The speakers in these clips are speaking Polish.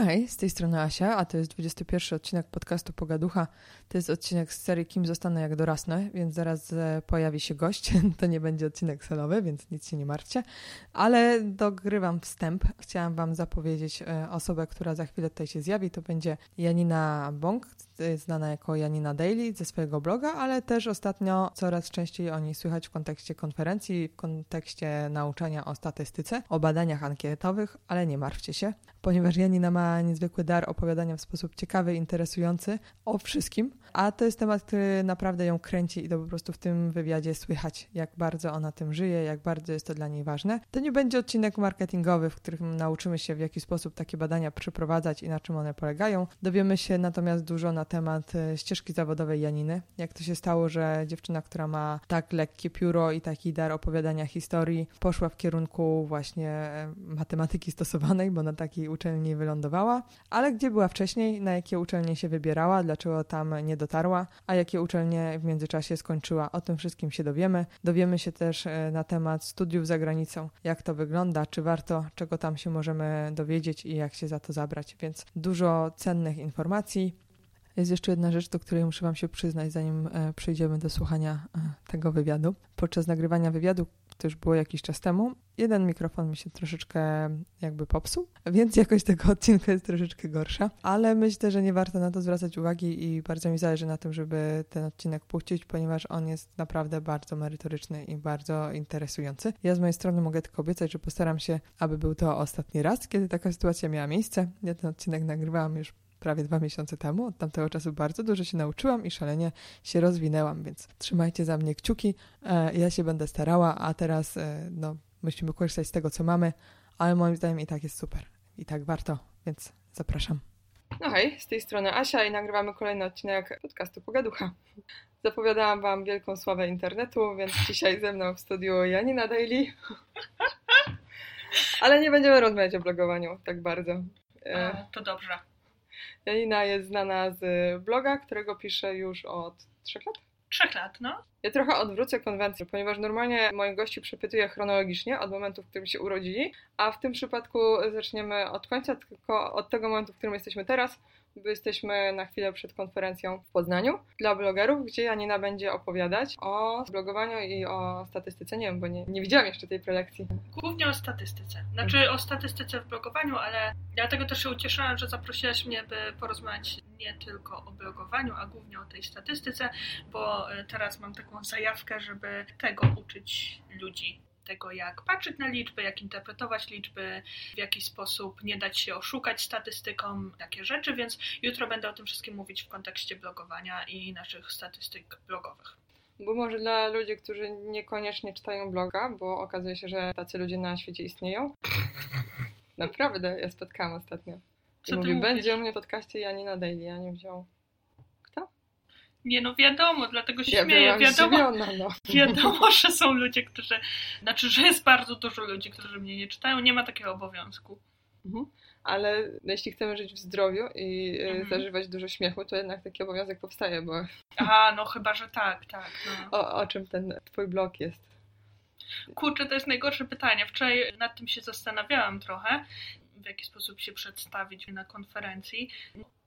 No hej, z tej strony Asia, a to jest 21 odcinek podcastu Pogaducha. To jest odcinek z serii Kim zostanę jak dorasnę, więc zaraz e, pojawi się gość. To nie będzie odcinek solowy, więc nic się nie martwcie. Ale dogrywam wstęp. Chciałam Wam zapowiedzieć e, osobę, która za chwilę tutaj się zjawi. To będzie Janina Bąk, e, znana jako Janina Daily ze swojego bloga, ale też ostatnio coraz częściej o niej słychać w kontekście konferencji, w kontekście nauczania o statystyce, o badaniach ankietowych, ale nie martwcie się, ponieważ Janina ma niezwykły dar opowiadania w sposób ciekawy, interesujący o wszystkim, a to jest temat, który naprawdę ją kręci i to po prostu w tym wywiadzie słychać, jak bardzo ona tym żyje, jak bardzo jest to dla niej ważne. To nie będzie odcinek marketingowy, w którym nauczymy się w jaki sposób takie badania przeprowadzać i na czym one polegają. Dowiemy się natomiast dużo na temat e, ścieżki zawodowej Janiny, jak to się stało, że dziewczyna, która ma tak lekkie pióro i taki dar opowiadania historii, poszła w kierunku właśnie e, matematyki stosowanej, bo na takiej uczelni wylądowała, ale gdzie była wcześniej, na jakie uczelnie się wybierała, dlaczego tam nie dotarła, a jakie uczelnie w międzyczasie skończyła. O tym wszystkim się dowiemy. Dowiemy się też e, na temat studiów za granicą, jak to wygląda, czy warto, czego tam się możemy dowiedzieć i jak się za to zabrać. Więc dużo cennych informacji. Jest jeszcze jedna rzecz, do której muszę Wam się przyznać, zanim e, przejdziemy do słuchania e, tego wywiadu. Podczas nagrywania wywiadu, to już było jakiś czas temu, jeden mikrofon mi się troszeczkę jakby popsuł, więc jakość tego odcinka jest troszeczkę gorsza, ale myślę, że nie warto na to zwracać uwagi i bardzo mi zależy na tym, żeby ten odcinek puścić, ponieważ on jest naprawdę bardzo merytoryczny i bardzo interesujący. Ja z mojej strony mogę tylko obiecać, że postaram się, aby był to ostatni raz, kiedy taka sytuacja miała miejsce. Ja ten odcinek nagrywałam już prawie dwa miesiące temu. Od tamtego czasu bardzo dużo się nauczyłam i szalenie się rozwinęłam, więc trzymajcie za mnie kciuki. E, ja się będę starała, a teraz e, no, musimy korzystać z tego, co mamy, ale moim zdaniem i tak jest super. I tak warto, więc zapraszam. No hej, z tej strony Asia i nagrywamy kolejny odcinek podcastu Pogaducha. Zapowiadałam Wam wielką sławę internetu, więc dzisiaj ze mną w studiu Janina Daily. Ale nie będziemy rozmawiać o blogowaniu tak bardzo. E, to dobrze. Janina jest znana z bloga, którego pisze już od trzech lat. Trzech lat, no. Ja trochę odwrócę konwencję, ponieważ normalnie moich gości przepytuję chronologicznie od momentu, w którym się urodzili, a w tym przypadku zaczniemy od końca, tylko od tego momentu, w którym jesteśmy teraz, jesteśmy na chwilę przed konferencją w Poznaniu dla blogerów, gdzie Janina będzie opowiadać o blogowaniu i o statystyce. Nie wiem, bo nie, nie widziałam jeszcze tej prelekcji. Głównie o statystyce. Znaczy o statystyce w blogowaniu, ale dlatego też się ucieszyłam, że zaprosiłaś mnie, by porozmawiać nie tylko o blogowaniu, a głównie o tej statystyce, bo e, teraz mam taką zajawkę, żeby tego uczyć ludzi tego, jak patrzeć na liczby, jak interpretować liczby, w jaki sposób nie dać się oszukać statystykom, takie rzeczy, więc jutro będę o tym wszystkim mówić w kontekście blogowania i naszych statystyk blogowych. Bo może dla ludzi, którzy niekoniecznie czytają bloga, bo okazuje się, że tacy ludzie na świecie istnieją. Naprawdę, ja spotkałam ostatnio. I Co mówi, będzie u mnie w podcaście Janina Daily, ja nie wziął. Nie no wiadomo, dlatego się Ja śmieję. Wiadomo, zdziwiona, no. wiadomo, że są ludzie, którzy. Znaczy, że jest bardzo dużo ludzi, którzy mnie nie czytają. Nie ma takiego obowiązku. Mhm. Ale jeśli chcemy żyć w zdrowiu i e, Mhm. zażywać dużo śmiechu, to jednak taki obowiązek powstaje, bo Aha, no chyba, że tak, tak. No. o, o czym ten twój blog jest? Kurczę, to jest najgorsze pytanie. Wczoraj nad tym się zastanawiałam trochę, w jaki sposób się przedstawić na konferencji.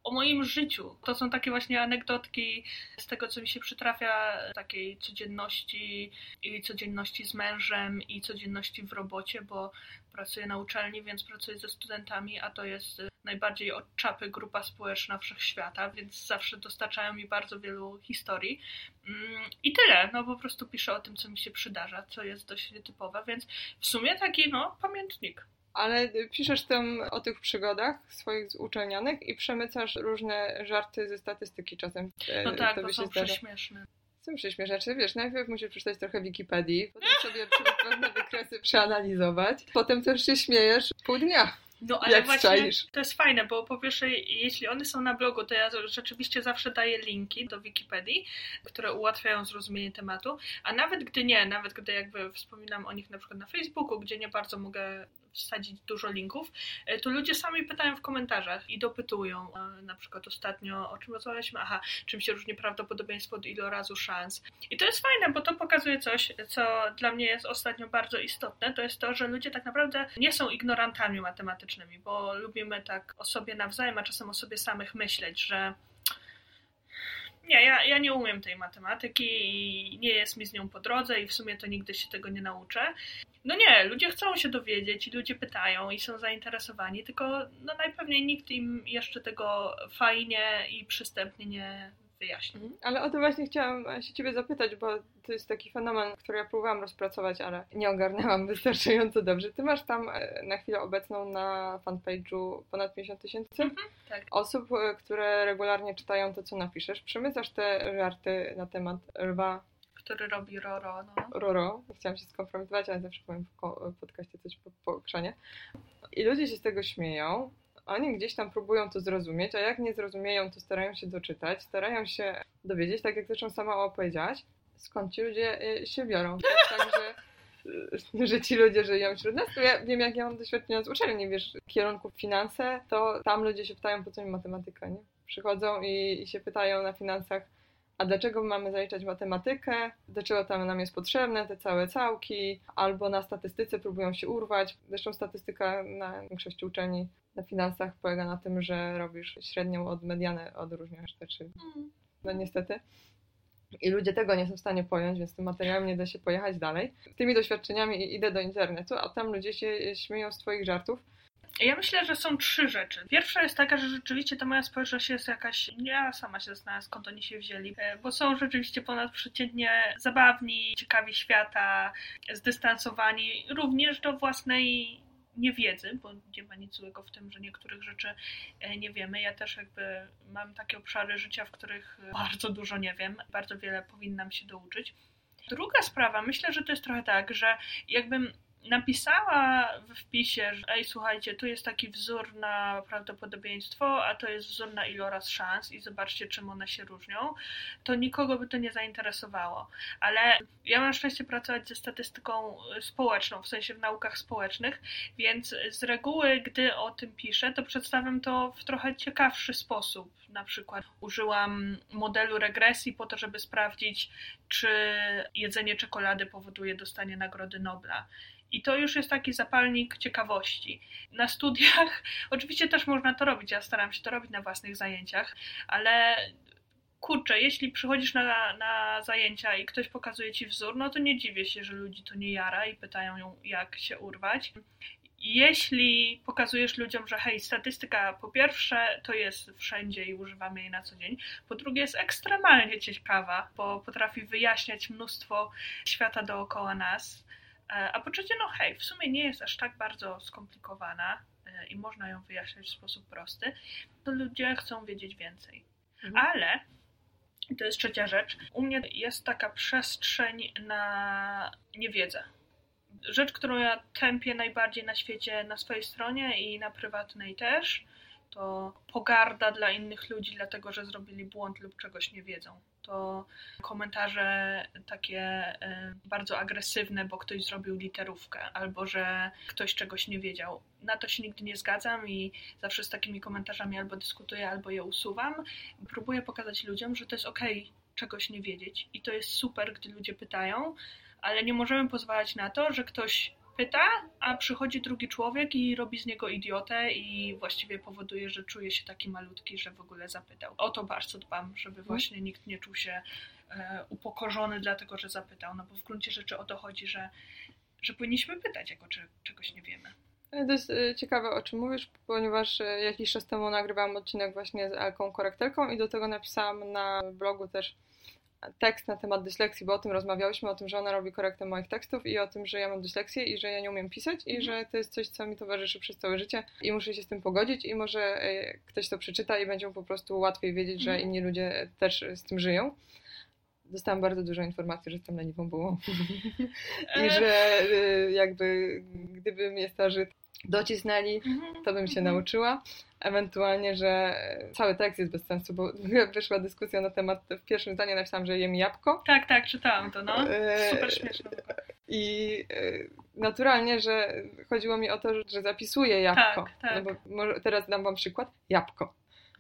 O moim życiu. To są takie właśnie anegdotki z tego, co mi się przytrafia, takiej codzienności i codzienności z mężem i codzienności w robocie, bo pracuję na uczelni, więc pracuję ze studentami, a to jest najbardziej od czapy grupa społeczna wszechświata, więc zawsze dostarczają mi bardzo wielu historii. Mm, I tyle, no po prostu piszę o tym, co mi się przydarza, co jest dość nietypowe, więc w sumie taki, no, pamiętnik. Ale piszesz tam o tych przygodach swoich uczelnianych i przemycasz różne żarty ze statystyki czasem. E, No tak, to by są prześmieszne. Są prześmieszacze, wiesz, najpierw musisz przeczytać trochę Wikipedii, potem sobie pewne wykresy przeanalizować, potem też się śmiejesz pół dnia. No ale Jak właśnie czaisz? to jest fajne, bo po pierwsze, jeśli one są na blogu, to ja rzeczywiście zawsze daję linki do Wikipedii, które ułatwiają zrozumienie tematu, a nawet gdy nie, nawet gdy jakby wspominam o nich na przykład na Facebooku, gdzie nie bardzo mogę wsadzić dużo linków, e, to ludzie sami pytają w komentarzach i dopytują. E, na przykład ostatnio, o czym rozmawialiśmy? Aha, czym się różni prawdopodobieństwo od ilorazu szans. I to jest fajne, bo to pokazuje coś, co dla mnie jest ostatnio bardzo istotne. To jest to, że ludzie tak naprawdę nie są ignorantami matematycznymi, bo lubimy tak o sobie nawzajem, a czasem o sobie samych myśleć, że nie, ja, ja nie umiem tej matematyki i nie jest mi z nią po drodze i w sumie to nigdy się tego nie nauczę. No nie, ludzie chcą się dowiedzieć i ludzie pytają i są zainteresowani, tylko no najpewniej nikt im jeszcze tego fajnie i przystępnie nie wyjaśni. Mhm. Ale o to właśnie chciałam się Ciebie zapytać, bo to jest taki fenomen, który ja próbowałam rozpracować, ale nie ogarnęłam wystarczająco dobrze. Ty masz tam e, na chwilę obecną na fanpage'u ponad 50 tysięcy Mhm, tak. osób, e, które regularnie czytają to, co napiszesz. Przemycasz te żarty na temat lwa Który robi Roro, no. Roro. Chciałam się skompromitować, ale zawsze powiem w podcaście coś po, po krzanie. I ludzie się z tego śmieją. Oni gdzieś tam próbują to zrozumieć, a jak nie zrozumieją, to starają się doczytać, starają się dowiedzieć, tak jak zresztą sama opowiedziałaś, skąd ci ludzie y, się biorą. To jest tak, że, y, że ci ludzie żyją wśród nas. To ja wiem, jak ja mam doświadczenia z uczelni, wiesz, kierunku finanse, to tam ludzie się pytają, po co mi matematyka, nie? Przychodzą i, i się pytają na finansach, a dlaczego mamy zaliczać matematykę, dlaczego tam nam jest potrzebne te całe całki, albo na statystyce próbują się urwać. Zresztą statystyka na większości uczelni na finansach polega na tym, że robisz średnią od mediany, odróżniasz te trzy. Mm. No niestety. I ludzie tego nie są w stanie pojąć, więc tym materiałem nie da się pojechać dalej. Tymi doświadczeniami idę do internetu, a tam ludzie się śmieją z twoich żartów. Ja myślę, że są trzy rzeczy. Pierwsza jest taka, że rzeczywiście ta moja społeczność jest jakaś. Ja sama się zastanawiam, skąd oni się wzięli, e, bo są rzeczywiście ponadprzeciętnie zabawni, ciekawi świata, zdystansowani również do własnej niewiedzy, bo nie ma nic złego w tym, że niektórych rzeczy e, nie wiemy. Ja też jakby mam takie obszary życia, w których bardzo dużo nie wiem, bardzo wiele powinnam się douczyć. Druga sprawa, myślę, że to jest trochę tak, że jakbym napisała w wpisie, że ej, słuchajcie, tu jest taki wzór na prawdopodobieństwo, a to jest wzór na iloraz szans i zobaczcie, czym one się różnią, to nikogo by to nie zainteresowało. Ale ja mam szczęście pracować ze statystyką społeczną, w sensie w naukach społecznych, więc z reguły, gdy o tym piszę, to przedstawiam to w trochę ciekawszy sposób. Na przykład użyłam modelu regresji po to, żeby sprawdzić, czy jedzenie czekolady powoduje dostanie Nagrody Nobla. I to już jest taki zapalnik ciekawości. Na studiach oczywiście też można to robić, ja staram się to robić na własnych zajęciach, ale kurczę, jeśli przychodzisz na, na zajęcia i ktoś pokazuje ci wzór, no to nie dziwię się, że ludzi to nie jara i pytają ją, jak się urwać. Jeśli pokazujesz ludziom, że hej, statystyka po pierwsze to jest wszędzie i używamy jej na co dzień, po drugie jest ekstremalnie ciekawa, bo potrafi wyjaśniać mnóstwo świata dookoła nas, a po trzecie, no hej, w sumie nie jest aż tak bardzo skomplikowana e, i można ją wyjaśnić w sposób prosty, to ludzie chcą wiedzieć więcej. Mhm. Ale, i to jest trzecia rzecz, u mnie jest taka przestrzeń na niewiedzę. Rzecz, którą ja tępię najbardziej na świecie, na swojej stronie i na prywatnej też, to pogarda dla innych ludzi, dlatego że zrobili błąd lub czegoś nie wiedzą. To komentarze takie e, bardzo agresywne, bo ktoś zrobił literówkę, albo że ktoś czegoś nie wiedział. Na to się nigdy nie zgadzam i zawsze z takimi komentarzami albo dyskutuję, albo je usuwam. Próbuję pokazać ludziom, że to jest okej czegoś nie wiedzieć i to jest super, gdy ludzie pytają, ale nie możemy pozwalać na to, że ktoś pyta, a przychodzi drugi człowiek i robi z niego idiotę i właściwie powoduje, że czuje się taki malutki, że w ogóle zapytał. O to bardzo dbam, żeby właśnie nikt nie czuł się e, upokorzony dlatego, że zapytał, no bo w gruncie rzeczy o to chodzi, że, że powinniśmy pytać, jako czy czegoś nie wiemy. To jest e, ciekawe, o czym mówisz, ponieważ e, jakiś czas temu nagrywałam odcinek właśnie z Elką Korektelką i do tego napisałam na blogu też tekst na temat dysleksji, bo o tym rozmawiałyśmy, o tym, że ona robi korektę moich tekstów i o tym, że ja mam dysleksję i że ja nie umiem pisać i Mhm. że to jest coś, co mi towarzyszy przez całe życie i muszę się z tym pogodzić i może e, ktoś to przeczyta i będzie mu po prostu łatwiej wiedzieć, że Mhm. inni ludzie też z tym żyją. Dostałam bardzo dużo informacji, że jestem leniwą bułą i że e, jakby gdybym je starzy docisnęli, Mhm, to bym się mhm. nauczyła. Ewentualnie, że cały tekst jest bez sensu, bo wyszła dyskusja na temat, w pierwszym zdaniu napisałam, że jem jabłko. Tak, tak, czytałam to, no. Eee, Super śmieszne. I e, naturalnie, że chodziło mi o to, że zapisuję jabłko. Tak, tak. No bo teraz dam wam przykład. Jabłko.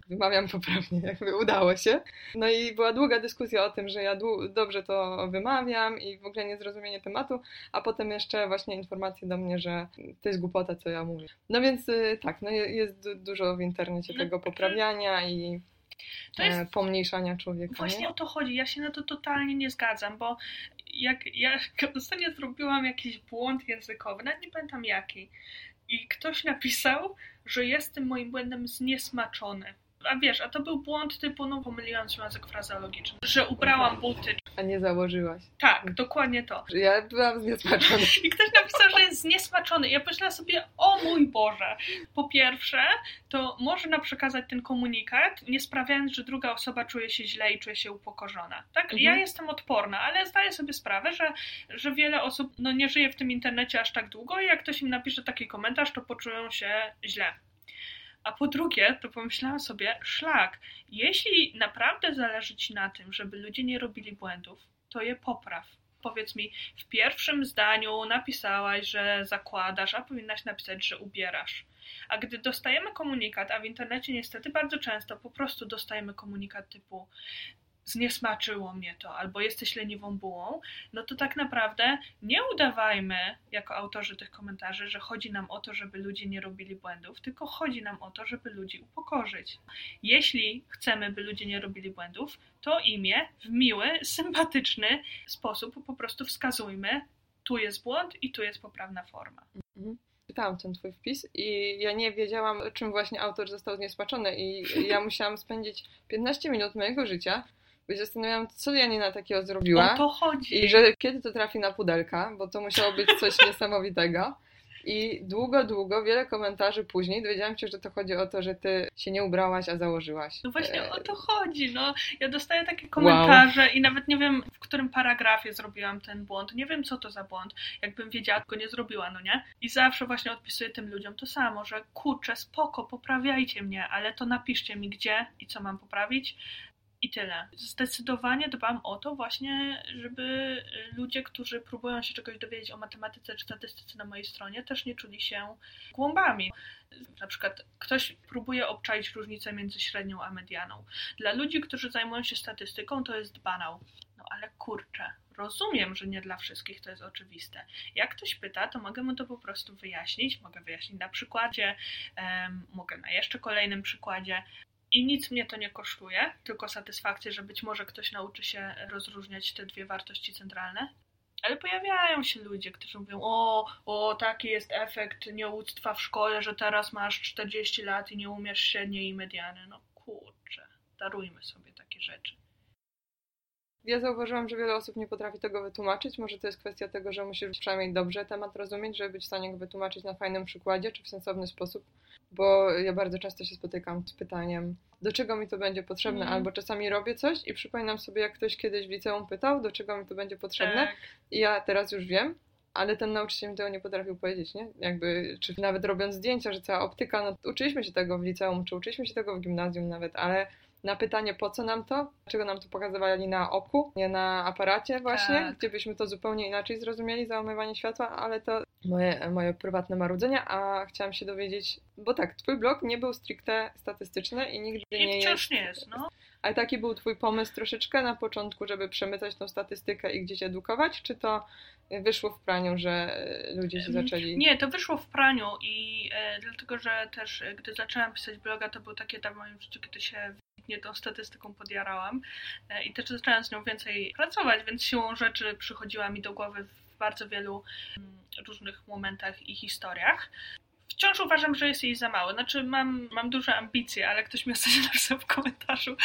Wymawiam poprawnie, jakby udało się. No i była długa dyskusja o tym, że ja dobrze to wymawiam i w ogóle niezrozumienie tematu, a potem jeszcze właśnie informacje do mnie, że to jest głupota, co ja mówię. No więc y, tak, no je- jest du- dużo w internecie No, tego poprawiania i To jest e, pomniejszania człowieka. Właśnie nie? o to chodzi. Ja się na to totalnie nie zgadzam, bo jak ja ostatnio zrobiłam jakiś błąd językowy, nawet nie pamiętam jaki, i ktoś napisał, że jestem moim błędem zniesmaczony. A wiesz, a to był błąd typu, no pomyliłam związek frazeologiczny, że ubrałam buty. A nie założyłaś. Tak, dokładnie to. Ja byłam zniesmaczona. I ktoś napisał, że jest zniesmaczony. Ja pomyślałam sobie, o mój Boże. Po pierwsze, to można przekazać ten komunikat, nie sprawiając, że druga osoba czuje się źle i czuje się upokorzona. Tak? Mhm. Ja jestem odporna, ale zdaję sobie sprawę, że, że wiele osób no, nie żyje w tym internecie aż tak długo i jak ktoś im napisze taki komentarz, to poczują się źle. A po drugie, to pomyślałam sobie, szlak, jeśli naprawdę zależy Ci na tym, żeby ludzie nie robili błędów, to je popraw. Powiedz mi, w pierwszym zdaniu napisałaś, że zakładasz, a powinnaś napisać, że ubierasz. A gdy dostajemy komunikat, a w internecie niestety bardzo często po prostu dostajemy komunikat typu zniesmaczyło mnie to, albo jesteś leniwą bułą, no to tak naprawdę nie udawajmy jako autorzy tych komentarzy, że chodzi nam o to, żeby ludzie nie robili błędów, tylko chodzi nam o to, żeby ludzi upokorzyć. Jeśli chcemy, by ludzie nie robili błędów, to imię w miły, sympatyczny sposób po prostu wskazujmy, tu jest błąd i tu jest poprawna forma. Mhm. Czytałam ten twój wpis i ja nie wiedziałam, czym właśnie autor został zniesmaczony i ja musiałam spędzić 15 minut mojego życia, bo się zastanawiałam, co ja nie na takiego zrobiła O to chodzi. i że kiedy to trafi na pudelka, bo to musiało być coś niesamowitego. I długo, długo, wiele komentarzy później dowiedziałam się, że to chodzi o to, że ty się nie ubrałaś, a założyłaś. No właśnie o to chodzi. No, ja dostaję takie komentarze i nawet nie wiem, w którym paragrafie zrobiłam ten błąd. Nie wiem, co to za błąd. Jakbym wiedziała, go nie zrobiła, no nie? I zawsze właśnie odpisuję tym ludziom to samo, że kurczę, spoko, poprawiajcie mnie, ale to napiszcie mi gdzie i co mam poprawić. I tyle. Zdecydowanie dbam o to właśnie, żeby ludzie, którzy próbują się czegoś dowiedzieć o matematyce czy statystyce na mojej stronie, też nie czuli się głąbami. Na przykład ktoś próbuje obczaić różnicę między średnią a medianą. Dla ludzi, którzy zajmują się statystyką, to jest banał. No ale kurczę, rozumiem, że nie dla wszystkich to jest oczywiste. Jak ktoś pyta, to mogę mu to po prostu wyjaśnić. Mogę wyjaśnić na przykładzie, em, mogę na jeszcze kolejnym przykładzie. I nic mnie to nie kosztuje, tylko satysfakcję, że być może ktoś nauczy się rozróżniać te dwie wartości centralne. Ale pojawiają się ludzie, którzy mówią: O, o, taki jest efekt nieuctwa w szkole, że teraz masz 40 lat i nie umiesz średniej i mediany. No kurczę, darujmy sobie takie rzeczy. Ja zauważyłam, że wiele osób nie potrafi tego wytłumaczyć. Może to jest kwestia tego, że musisz przynajmniej dobrze temat rozumieć, żeby być w stanie go wytłumaczyć na fajnym przykładzie czy w sensowny sposób. Bo ja bardzo często się spotykam z pytaniem, do czego mi to będzie potrzebne, Mhm. albo czasami robię coś i przypominam sobie, jak ktoś kiedyś w liceum pytał, do czego mi to będzie potrzebne. Tak. I ja teraz już wiem, ale ten nauczyciel mi tego nie potrafił powiedzieć, nie? Jakby, czy nawet robiąc zdjęcia, że cała optyka, no uczyliśmy się tego w liceum, czy uczyliśmy się tego w gimnazjum nawet, ale na pytanie, po co nam to, czego nam to pokazywali na oku, nie na aparacie właśnie, Tak. gdzie byśmy to zupełnie inaczej zrozumieli, załamywanie światła, ale to moje, moje prywatne marudzenia, a chciałam się dowiedzieć, bo tak, twój blog nie był stricte statystyczny i nigdy I nie wciąż jest... nie jest, no. Ale taki był twój pomysł troszeczkę na początku, żeby przemycać tą statystykę i gdzieś edukować, czy to wyszło w praniu, że e, ludzie się zaczęli... Nie, to wyszło w praniu i e, dlatego, że też e, gdy zaczęłam pisać bloga, to był taki etap w moim życiu, kiedy się nie tą statystyką podjarałam e, i też zaczęłam z nią więcej pracować, więc siłą rzeczy przychodziła mi do głowy w bardzo wielu mm, różnych momentach i historiach. Wciąż uważam, że jest jej za mało. Znaczy, mam, mam duże ambicje, ale ktoś mi ostatnio napisał w komentarzu,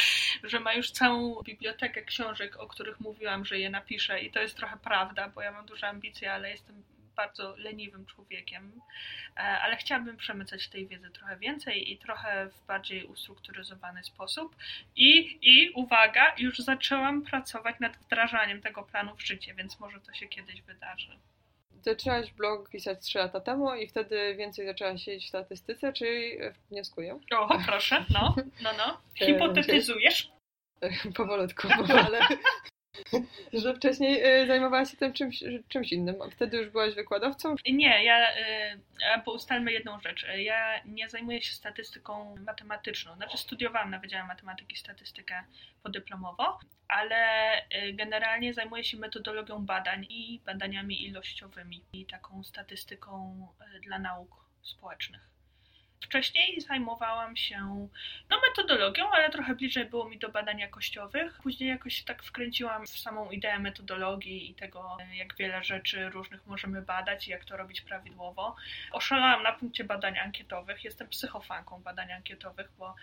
że ma już całą bibliotekę książek, o których mówiłam, że je napiszę, i to jest trochę prawda, bo ja mam duże ambicje, ale jestem bardzo leniwym człowiekiem, E, ale chciałabym przemycać tej wiedzy trochę więcej i trochę w bardziej ustrukturyzowany sposób. I, I uwaga, już zaczęłam pracować nad wdrażaniem tego planu w życie, więc może to się kiedyś wydarzy. Zaczęłaś blog pisać 3 lata temu i wtedy więcej zaczęłaś siedzieć w statystyce, czy wnioskuję? O, proszę, no, no, no. Hipotetyzujesz? Powolutku, ale że wcześniej y, zajmowałaś się tym czymś, czymś innym. A wtedy już byłaś wykładowcą? Nie, ja, bo ustalmy jedną rzecz. Ja nie zajmuję się statystyką matematyczną. Znaczy studiowałam na Wydziale Matematyki i Statystykę podyplomowo, ale y, generalnie zajmuję się metodologią badań i badaniami ilościowymi i taką statystyką y, dla nauk społecznych. Wcześniej zajmowałam się no, metodologią, ale trochę bliżej było mi do badań jakościowych. Później jakoś się tak wkręciłam w samą ideę metodologii i tego, jak wiele rzeczy różnych możemy badać i jak to robić prawidłowo. Oszalałam na punkcie badań ankietowych. Jestem psychofanką badań ankietowych, bo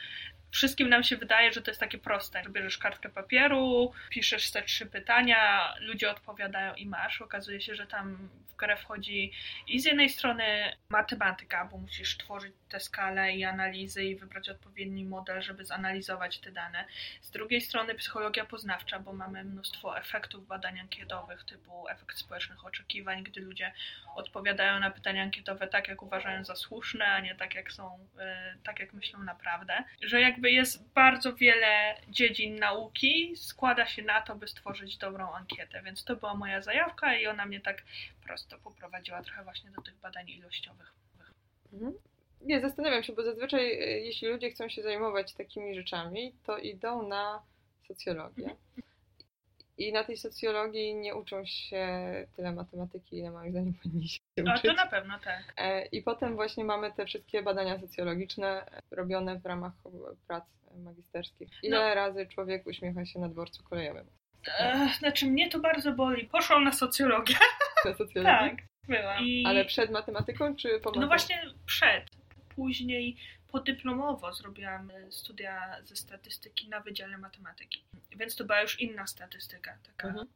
wszystkim nam się wydaje, że to jest takie proste. Bierzesz kartkę papieru, piszesz te trzy pytania, ludzie odpowiadają i masz. Okazuje się, że tam w grę wchodzi i z jednej strony matematyka, bo musisz tworzyć te skale i analizy i wybrać odpowiedni model, żeby zanalizować te dane. Z drugiej strony psychologia poznawcza, bo mamy mnóstwo efektów badań ankietowych, typu efekt społecznych oczekiwań, gdy ludzie odpowiadają na pytania ankietowe tak, jak uważają za słuszne, a nie tak, jak są, e, tak jak myślą naprawdę. Że jakby jest bardzo wiele dziedzin nauki, składa się na to, by stworzyć dobrą ankietę, więc to była moja zajawka i ona mnie tak prosto poprowadziła trochę właśnie do tych badań ilościowych. Mhm. Nie, zastanawiam się, bo zazwyczaj e, jeśli ludzie chcą się zajmować takimi rzeczami, to idą na socjologię. Mhm. I na tej socjologii nie uczą się tyle matematyki, ile moim zdaniem powinni się uczyć. A to na pewno tak. E, I potem właśnie mamy te wszystkie badania socjologiczne robione w ramach prac magisterskich. Ile no. razy człowiek uśmiecha się na dworcu kolejowym? E, znaczy mnie to bardzo boli. Poszłam na socjologię. Na socjologię? tak, byłam. I... Ale przed matematyką czy po No właśnie przed. Później podyplomowo zrobiłam e, studia ze statystyki na Wydziale Matematyki. Więc to była już inna statystyka, taka mhm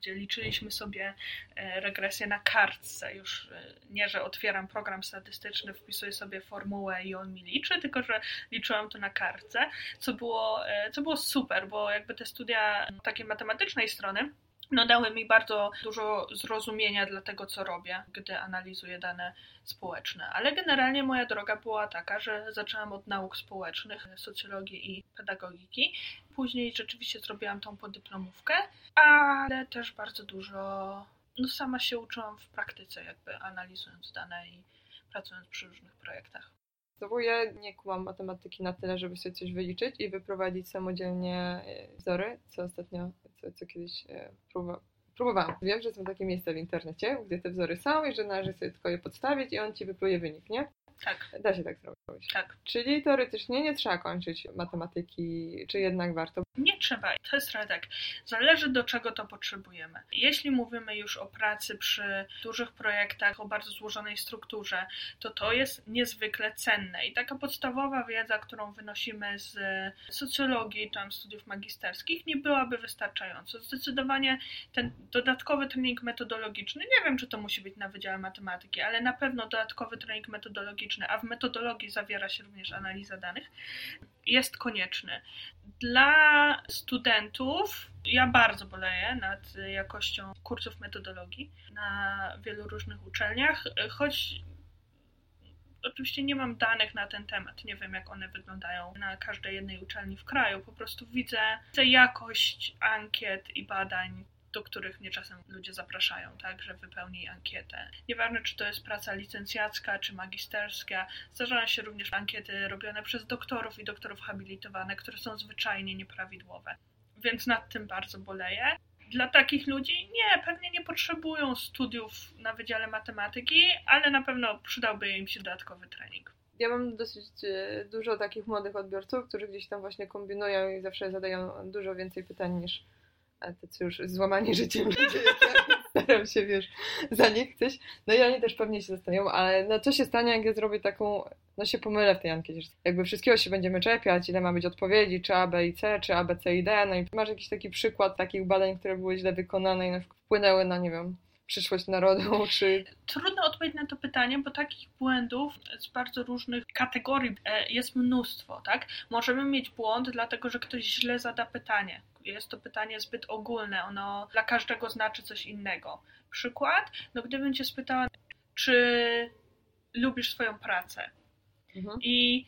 gdzie liczyliśmy sobie e, regresję na kartce. Już e, nie, że otwieram program statystyczny, wpisuję sobie formułę i on mi liczy, tylko że liczyłam to na kartce, co było, e, co było super, bo jakby te studia takiej matematycznej strony no, dały mi bardzo dużo zrozumienia dla tego, co robię, gdy analizuję dane społeczne. Ale generalnie moja droga była taka, że zaczęłam od nauk społecznych, socjologii i pedagogiki. Później rzeczywiście zrobiłam tą podyplomówkę, ale też bardzo dużo, no sama się uczyłam w praktyce, jakby analizując dane i pracując przy różnych projektach. No bo ja nie kumam matematyki na tyle, żeby sobie coś wyliczyć i wyprowadzić samodzielnie e, wzory, co ostatnio, co, co kiedyś e, próba, próbowałam. Wiem, że są takie miejsca w internecie, gdzie te wzory są i że należy sobie tylko je podstawić i on ci wypluje wynik, nie? Tak. Da się tak zrobić. Tak. Czyli teoretycznie nie trzeba kończyć matematyki, czy jednak warto? Nie trzeba. To jest trochę tak. Zależy do czego to potrzebujemy. Jeśli mówimy już o pracy przy dużych projektach, o bardzo złożonej strukturze, to to jest niezwykle cenne. I taka podstawowa wiedza, którą wynosimy z socjologii, tam studiów magisterskich, nie byłaby wystarczająca. Zdecydowanie ten dodatkowy trening metodologiczny, nie wiem, czy to musi być na Wydziale Matematyki, ale na pewno dodatkowy trening metodologiczny a w metodologii zawiera się również analiza danych, jest konieczny. Dla studentów ja bardzo boleję nad jakością kursów metodologii na wielu różnych uczelniach, choć Oczywiście nie mam danych na ten temat, nie wiem jak one wyglądają na każdej jednej uczelni w kraju. Po prostu widzę, widzę jakość ankiet i badań do których mnie czasem ludzie zapraszają, tak, że wypełnij ankietę. Nieważne, czy to jest praca licencjacka, czy magisterska, zdarzają się również ankiety robione przez doktorów i doktorów habilitowanych, które są zwyczajnie nieprawidłowe. Więc nad tym bardzo boleję. Dla takich ludzi nie, pewnie nie potrzebują studiów na Wydziale Matematyki, ale na pewno przydałby im się dodatkowy trening. Ja mam dosyć e, dużo takich młodych odbiorców, którzy gdzieś tam właśnie kombinują i zawsze zadają dużo więcej pytań niż tacy już złamani życiem ludzie, staram się, wiesz, za nich coś. No i oni też pewnie się zastanawiają, ale no co się stanie, jak ja zrobię taką, no się pomylę w tej ankiecie. Jakby wszystkiego się będziemy czepiać, ile ma być odpowiedzi, czy A, B i C, czy A, B, C i D, no i masz jakiś taki przykład takich badań, które były źle wykonane i na wpłynęły na, nie wiem, przyszłość narodu, czy... Trudno odpowiedzieć na to pytanie, bo takich błędów z bardzo różnych kategorii e, jest mnóstwo, tak? Możemy mieć błąd, dlatego że ktoś źle zada pytanie. Jest to pytanie zbyt ogólne, ono dla każdego znaczy coś innego. Przykład, no gdybym cię spytała, czy lubisz swoją pracę? Mhm. I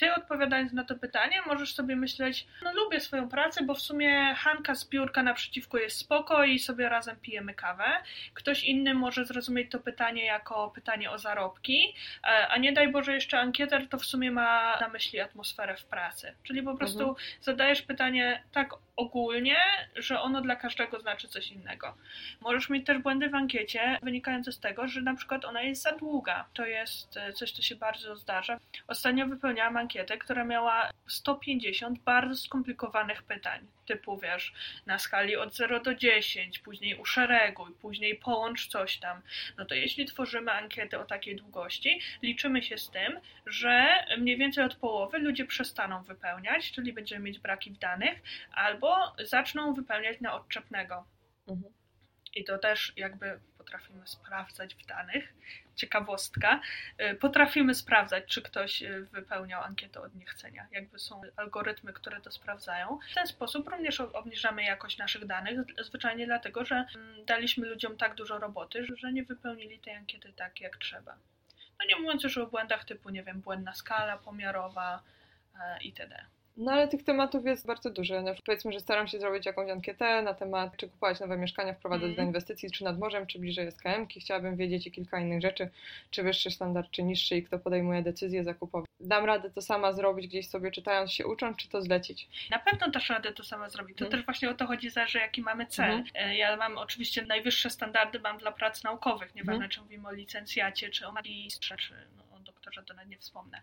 ty odpowiadając na to pytanie, możesz sobie myśleć, no lubię swoją pracę, bo w sumie Hanka z biurka naprzeciwko jest spoko i sobie razem pijemy kawę. Ktoś inny może zrozumieć to pytanie jako pytanie o zarobki, e, a nie daj Boże jeszcze ankieter to w sumie ma na myśli atmosferę w pracy. Czyli po prostu mhm. zadajesz pytanie tak ogólnie, że ono dla każdego znaczy coś innego. Możesz mieć też błędy w ankiecie wynikające z tego, że na przykład ona jest za długa. To jest e, coś, co się bardzo zdarza. Ostatnio wypełniałam ankietę, która miała 150 bardzo skomplikowanych pytań. Typu, wiesz, na skali od 0 do 10, później uszereguj, później połącz coś tam. No to jeśli tworzymy ankietę o takiej długości, liczymy się z tym, że mniej więcej od połowy ludzie przestaną wypełniać, czyli będziemy mieć braki w danych, albo zaczną wypełniać na odczepnego. Mhm. I to też jakby potrafimy sprawdzać w danych. Ciekawostka. Y, potrafimy sprawdzać, czy ktoś y, wypełniał ankietę od niechcenia. Jakby są algorytmy, które to sprawdzają. W ten sposób również obniżamy jakość naszych danych, zwyczajnie dlatego, że mm, daliśmy ludziom tak dużo roboty, że nie wypełnili tej ankiety tak, jak trzeba. No nie mówiąc już o błędach typu, nie wiem, błędna skala pomiarowa e, itd. No ale tych tematów jest bardzo dużo. No, powiedzmy, że staram się zrobić jakąś ankietę na temat, czy kupować nowe mieszkania, wprowadzać mm. do inwestycji, czy nad morzem, czy bliżej SKM-ki. Chciałabym wiedzieć i kilka innych rzeczy, czy wyższy standard, czy niższy i kto podejmuje decyzje zakupowe. Dam radę to sama zrobić gdzieś sobie czytając się ucząc, czy to zlecić? Na pewno dasz radę to sama zrobić. To mm. też właśnie o to chodzi, zależy jaki mamy cel. Mm. Ja mam oczywiście najwyższe standardy mam dla prac naukowych, nieważne mm. czy mówimy o licencjacie, czy o magistrze, czy no, doktorze to nawet nie wspomnę.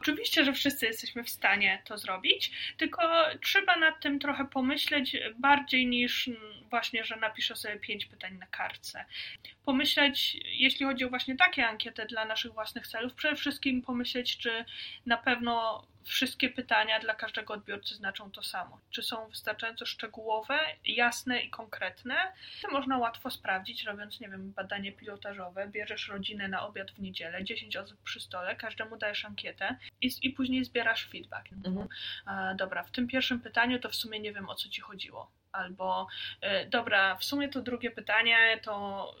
Oczywiście, że wszyscy jesteśmy w stanie to zrobić, tylko trzeba nad tym trochę pomyśleć bardziej niż właśnie, że napiszę sobie pięć pytań na kartce. Pomyśleć, jeśli chodzi o właśnie takie ankiety dla naszych własnych celów, przede wszystkim pomyśleć, czy na pewno wszystkie pytania dla każdego odbiorcy znaczą to samo. Czy są wystarczająco szczegółowe, jasne i konkretne? To można łatwo sprawdzić, robiąc, nie wiem, badanie pilotażowe. Bierzesz rodzinę na obiad w niedzielę, 10 osób przy stole, każdemu dajesz ankietę i, i później zbierasz feedback. Mhm. E, dobra, w tym pierwszym pytaniu to w sumie nie wiem o co ci chodziło. Albo e, dobra, w sumie to drugie pytanie to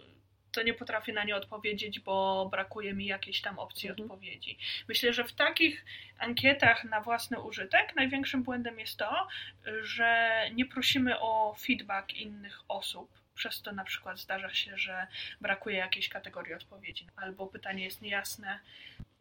to nie potrafię na nie odpowiedzieć, bo brakuje mi jakiejś tam opcji mhm. odpowiedzi. Myślę, że w takich ankietach na własny użytek największym błędem jest to, że nie prosimy o feedback innych osób. Przez to na przykład zdarza się, że brakuje jakiejś kategorii odpowiedzi, albo pytanie jest niejasne.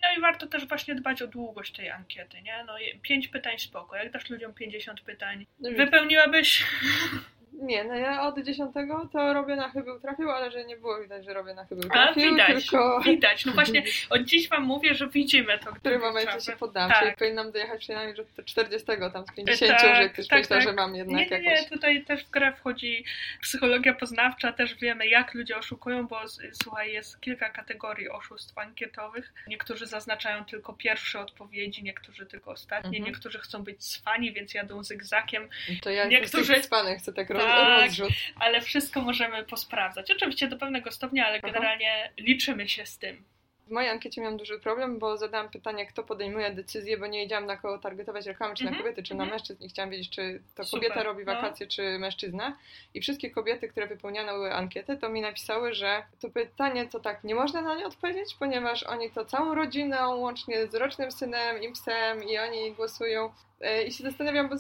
No i warto też właśnie dbać o długość tej ankiety, nie? No, pięć pytań spoko. Jak dasz ludziom 50 pytań, no wypełniłabyś nie, no ja od dziesiątego to robię na chybił trafił, ale że nie było widać, że robię na chybił trafił, A, widać, tylko... widać. No właśnie od dziś Wam mówię, że widzimy to. W którym momencie się poddam, tak. czyli powinnam dojechać przynajmniej do 40, tam z 50, tak, że ktoś tak, myślał, tak. że mam jednak nie, nie, nie, jakoś... tutaj też w grę wchodzi psychologia poznawcza, też wiemy jak ludzie oszukują, bo słuchaj, jest kilka kategorii oszustw ankietowych. Niektórzy zaznaczają tylko pierwsze odpowiedzi, niektórzy tylko ostatnie, mhm. niektórzy chcą być cwani, więc jadą zygzakiem. To ja niektórzy... cwany chcę tak, tak tak, rozrzut. ale wszystko możemy posprawdzać. Oczywiście do pewnego stopnia, ale generalnie liczymy się z tym. W mojej ankiecie miałam duży problem, bo zadałam pytanie, kto podejmuje decyzję, bo nie wiedziałam na kogo targetować reklamy, czy mm -hmm, na kobiety, czy na mhm. mężczyzn i chciałam wiedzieć, czy to Super, kobieta robi no. wakacje, no. czy mężczyzna. I wszystkie kobiety, które wypełniały ankietę, to mi napisały, że to pytanie to tak, nie można na nie odpowiedzieć, ponieważ oni to całą rodziną, łącznie z rocznym synem i psem i oni głosują. E, I się zastanawiam, bo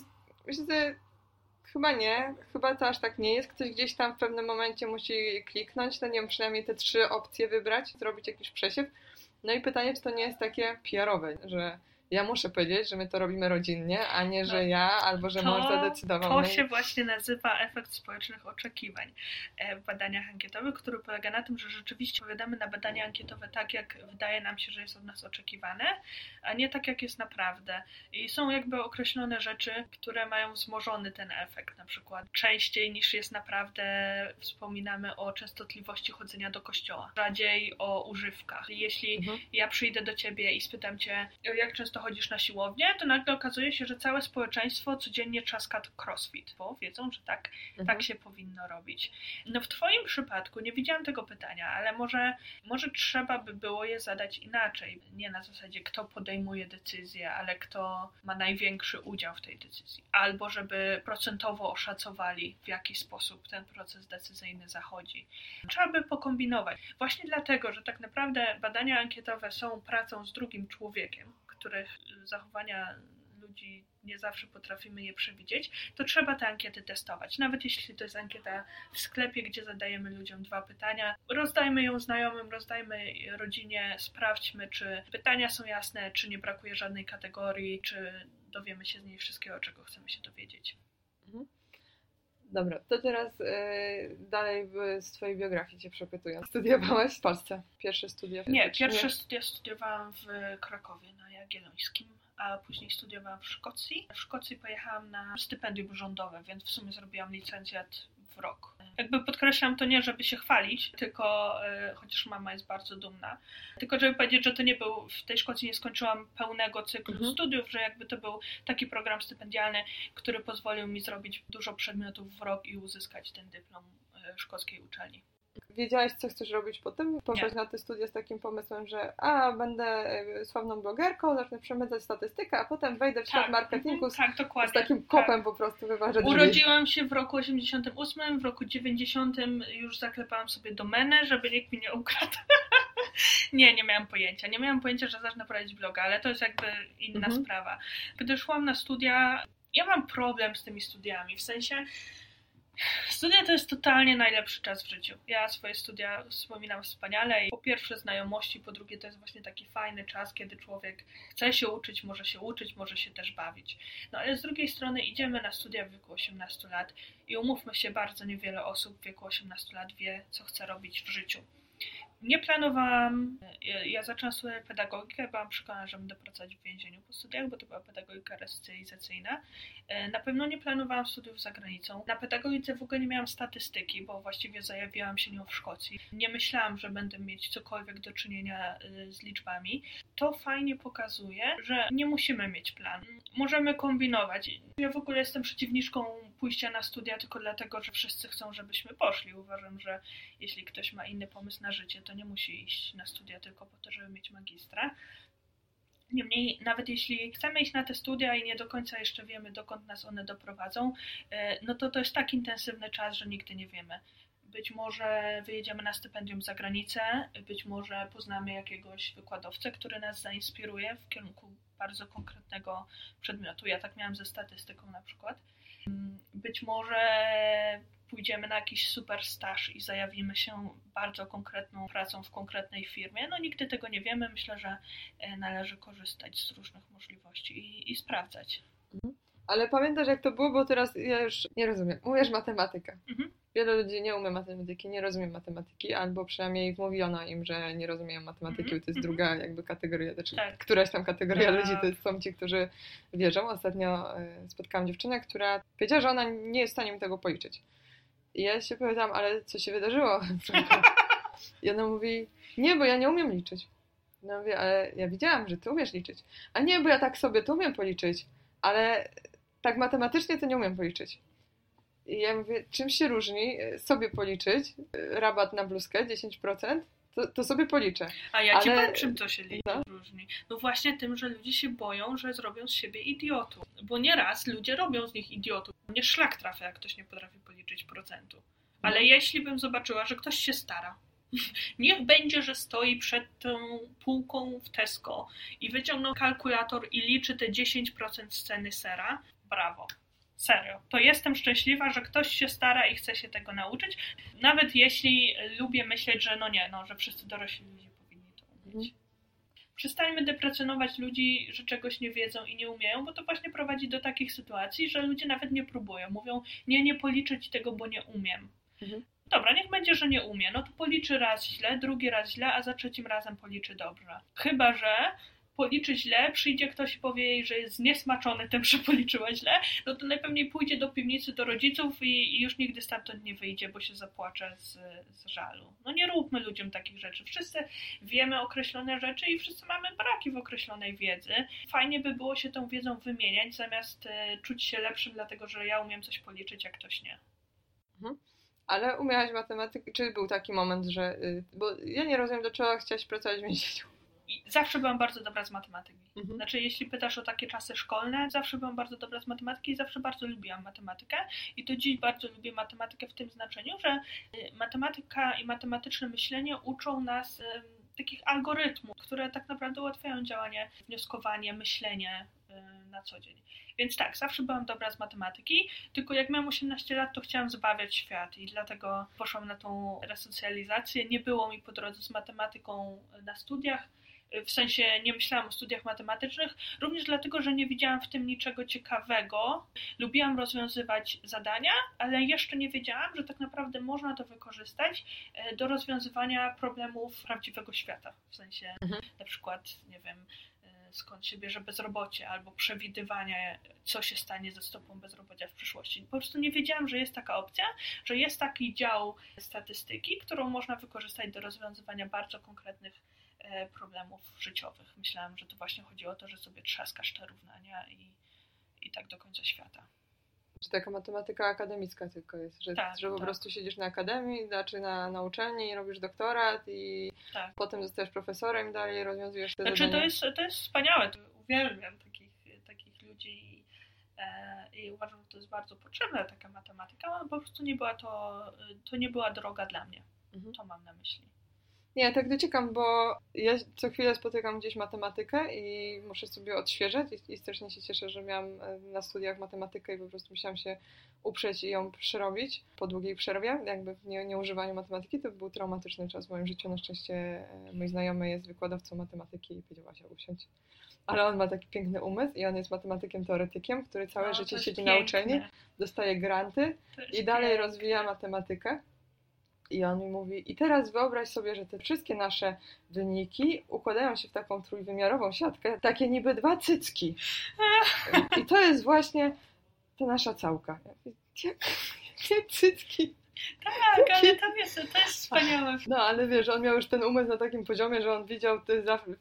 myślę, że Chyba nie, chyba to aż tak nie jest. Ktoś gdzieś tam w pewnym momencie musi kliknąć, no nie wiem, przynajmniej te trzy opcje wybrać, zrobić jakiś przesiew. No i pytanie, czy to nie jest takie PR-owe, że ja muszę powiedzieć, że my to robimy rodzinnie, a nie, że no, ja albo że to, mąż zadecydował. To się właśnie nazywa efekt społecznych oczekiwań e, w badaniach ankietowych, który polega na tym, że rzeczywiście odpowiadamy na badania ankietowe tak, jak wydaje nam się, że jest od nas oczekiwane, a nie tak, jak jest naprawdę. I są jakby określone rzeczy, które mają wzmożony ten efekt. Na przykład częściej niż jest naprawdę wspominamy o częstotliwości chodzenia do kościoła, rzadziej o używkach. Jeśli mhm. ja przyjdę do ciebie i spytam cię, jak często często chodzisz na siłownię, to nagle okazuje się, że całe społeczeństwo codziennie trzaska crossfit, bo wiedzą, że tak, mhm. tak się powinno robić. No w Twoim przypadku nie widziałam tego pytania, ale może, może trzeba by było je zadać inaczej. Nie na zasadzie, kto podejmuje decyzję, ale kto ma największy udział w tej decyzji. Albo żeby procentowo oszacowali, w jaki sposób ten proces decyzyjny zachodzi. Trzeba by pokombinować. Właśnie dlatego, że tak naprawdę badania ankietowe są pracą z drugim człowiekiem, których zachowania ludzi nie zawsze potrafimy je przewidzieć, to trzeba te ankiety testować. Nawet jeśli to jest ankieta w sklepie, gdzie zadajemy ludziom dwa pytania, rozdajmy ją znajomym, rozdajmy rodzinie, sprawdźmy, czy pytania są jasne, czy nie brakuje żadnej kategorii, czy dowiemy się z niej wszystkiego, czego chcemy się dowiedzieć. Mhm. Dobra, to teraz yy, dalej z Twojej biografii Cię przepytuję. Studiowałaś w Polsce? Pierwsze studia? Nie, pierwsze studia studiowałam w Krakowie na Jagiellońskim, a później studiowałam w Szkocji. W Szkocji pojechałam na stypendium rządowe, więc w sumie zrobiłam licencjat w rok. Jakby podkreślam to nie, żeby się chwalić, tylko yy, chociaż mama jest bardzo dumna, tylko żeby powiedzieć, że to nie był, w tej Szkocji nie skończyłam pełnego cyklu mhm. studiów, że jakby to był taki program stypendialny, który pozwolił mi zrobić dużo przedmiotów w rok i uzyskać ten dyplom yy, szkockiej uczelni wiedziałaś, co chcesz robić potem? Poszłaś na te studia z takim pomysłem, że a, będę e, sławną blogerką, zacznę przemycać statystykę, a potem wejdę w świat tak, marketingu z, tak, z takim kopem tak. po prostu wyważę Urodziłam się w roku 88, w roku 90 już zaklepałam sobie domenę, żeby nikt mi nie ukradł. nie, nie miałam pojęcia. Nie miałam pojęcia, że zacznę prowadzić bloga, ale to jest jakby inna mhm. sprawa. Gdy szłam na studia, ja mam problem z tymi studiami, w sensie Studia to jest totalnie najlepszy czas w życiu. Ja swoje studia wspominam wspaniale i po pierwsze znajomości, po drugie to jest właśnie taki fajny czas, kiedy człowiek chce się uczyć, może się uczyć, może się też bawić. No ale z drugiej strony idziemy na studia w wieku 18 lat i umówmy się, bardzo niewiele osób w wieku 18 lat wie, co chce robić w życiu. Nie planowałam, ja zaczęłam studiować pedagogikę, byłam przekonana, że będę pracować w więzieniu po studiach, bo to była pedagogika resocjalizacyjna. E, na pewno nie planowałam studiów za granicą. Na pedagogice w ogóle nie miałam statystyki, bo właściwie zajawiałam się nią w Szkocji. Nie myślałam, że będę mieć cokolwiek do czynienia e, z liczbami. To fajnie pokazuje, że nie musimy mieć planu. Możemy kombinować. Ja w ogóle jestem przeciwniczką pójścia na studia tylko dlatego, że wszyscy chcą, żebyśmy poszli. Uważam, że jeśli ktoś ma inny pomysł na życie, to nie musi iść na studia tylko po to, żeby mieć magistra. Niemniej, nawet jeśli chcemy iść na te studia i nie do końca jeszcze wiemy, dokąd nas one doprowadzą, e, no to to jest tak intensywny czas, że nigdy nie wiemy. Być może wyjedziemy na stypendium za granicę, być może poznamy jakiegoś wykładowcę, który nas zainspiruje w kierunku bardzo konkretnego przedmiotu. Ja tak miałam ze statystyką na przykład. Być może pójdziemy na jakiś super staż i zajawimy się bardzo konkretną pracą w konkretnej firmie. No nigdy tego nie wiemy. Myślę, że e, należy korzystać z różnych możliwości i, i sprawdzać. Mhm. Ale pamiętasz, jak to było, bo teraz ja już nie rozumiem. Umiesz matematykę. Mhm. Wiele ludzi nie umie matematyki, nie rozumie matematyki, albo przynajmniej mówiono im, że nie rozumieją matematyki, mm to jest druga jakby kategoria, znaczy tak. któraś tam kategoria tak. ludzi, to są ci, którzy wierzą. Ostatnio e, spotkałam dziewczynę, która powiedziała, że ona nie jest w stanie mi tego policzyć. I ja się pytam, ale co się wydarzyło? I ona mówi, nie, bo ja nie umiem liczyć. No mówię, ale ja widziałam, że ty umiesz liczyć. A nie, bo ja tak sobie to umiem policzyć, ale tak matematycznie to nie umiem policzyć. I ja mówię, czym się różni sobie policzyć, rabat na bluzkę 10%, to, to sobie policzę. A ja ci powiem, czym to się no. różni. No właśnie tym, że ludzie się boją, że zrobią z siebie idiotów. Bo nieraz ludzie robią z nich idiotów. Nie szlak trafia, jak ktoś nie potrafi policzyć procentu. Ale no. jeśli bym zobaczyła, że ktoś się stara, Niech będzie, że stoi przed tą półką w Tesco i wyciągnął kalkulator i liczy te 10% sceny sera. Brawo. Serio. To jestem szczęśliwa, że ktoś się stara i chce się tego nauczyć. Nawet jeśli lubię myśleć, że no nie, no, że wszyscy dorośli ludzie powinni to umieć. Mhm. Przestańmy deprecjonować ludzi, że czegoś nie wiedzą i nie umieją, bo to właśnie prowadzi do takich sytuacji, że ludzie nawet nie próbują. Mówią, nie, nie policzyć tego, bo nie umiem. Mhm. Dobra, niech będzie, że nie umie. No to policzy raz źle, drugi raz źle, a za trzecim razem policzy dobrze. Chyba, że policzy źle, przyjdzie ktoś i powie jej, że jest zniesmaczony tym, że policzyła źle, no to najpewniej pójdzie do piwnicy do rodziców i, i już nigdy stamtąd nie wyjdzie, bo się zapłacze z, z żalu. No nie róbmy ludziom takich rzeczy. Wszyscy wiemy określone rzeczy i wszyscy mamy braki w określonej wiedzy. Fajnie by było się tą wiedzą wymieniać, zamiast e, czuć się lepszym, dlatego że ja umiem coś policzyć, jak ktoś nie. Mhm. Ale umiałaś matematykę, czy był taki moment, że. y, Bo ja nie rozumiem, dlaczego chciałaś pracować w więzieniu. I zawsze byłam bardzo dobra z matematyki. Mhm. Znaczy, jeśli pytasz o takie czasy szkolne, zawsze byłam bardzo dobra z matematyki i zawsze bardzo lubiłam matematykę. I do dziś bardzo lubię matematykę w tym znaczeniu, że y, matematyka i matematyczne myślenie uczą nas takich algorytmów, które tak naprawdę ułatwiają działanie, wnioskowanie, myślenie y, na co dzień. Więc tak, zawsze byłam dobra z matematyki, tylko jak miałam 18 lat, to chciałam zbawiać świat i dlatego poszłam na tą resocjalizację. Nie było mi po drodze z matematyką na studiach, w sensie nie myślałam o studiach matematycznych, również dlatego, że nie widziałam w tym niczego ciekawego. Lubiłam rozwiązywać zadania, ale jeszcze nie wiedziałam, że tak naprawdę można to wykorzystać e, do rozwiązywania problemów prawdziwego świata. W sensie Mhm. na przykład, nie wiem, e, skąd się bierze bezrobocie, albo przewidywanie, co się stanie ze stopą bezrobocia w przyszłości. Po prostu nie wiedziałam, że jest taka opcja, że jest taki dział statystyki, którą można wykorzystać do rozwiązywania bardzo konkretnych problemów życiowych. Myślałam, że to właśnie chodzi o to, że sobie trzaskasz te równania i, i tak do końca świata. Czy taka matematyka akademicka tylko jest, że, Tak, że po tak. prostu siedzisz na akademii, znaczy na, na uczelni i robisz doktorat i Tak. potem zostajesz profesorem i dalej rozwiązujesz te Znaczy to zadania. jest, to jest wspaniałe, to uwielbiam takich, takich ludzi i, e, i uważam, że to jest bardzo potrzebna taka matematyka, ale po prostu nie była to, to nie była droga dla mnie. Mhm. To mam na myśli. Nie, tak dociekam, bo ja co chwilę spotykam gdzieś matematykę i muszę sobie odświeżać i, i strasznie się cieszę, że miałam e, na studiach matematykę i po prostu musiałam się uprzeć i ją przerobić po długiej przerwie, jakby w nie, nieużywaniu matematyki. To był traumatyczny czas w moim życiu. Na szczęście e, mój znajomy jest wykładowcą matematyki i powiedział, Asia, usiądź. Ale on ma taki piękny umysł i on jest matematykiem teoretykiem, który całe No, życie siedzi piękne. na uczelni, dostaje granty i dalej piękne. rozwija matematykę. I on mi mówi, i teraz wyobraź sobie, że te wszystkie nasze wyniki układają się w taką trójwymiarową siatkę, takie niby dwa cycki. I to jest właśnie ta nasza całka. Jak, jakie cycki? Tak, ale to jest, to jest wspaniałe. No, ale wiesz, on miał już ten umysł na takim poziomie, że on widział,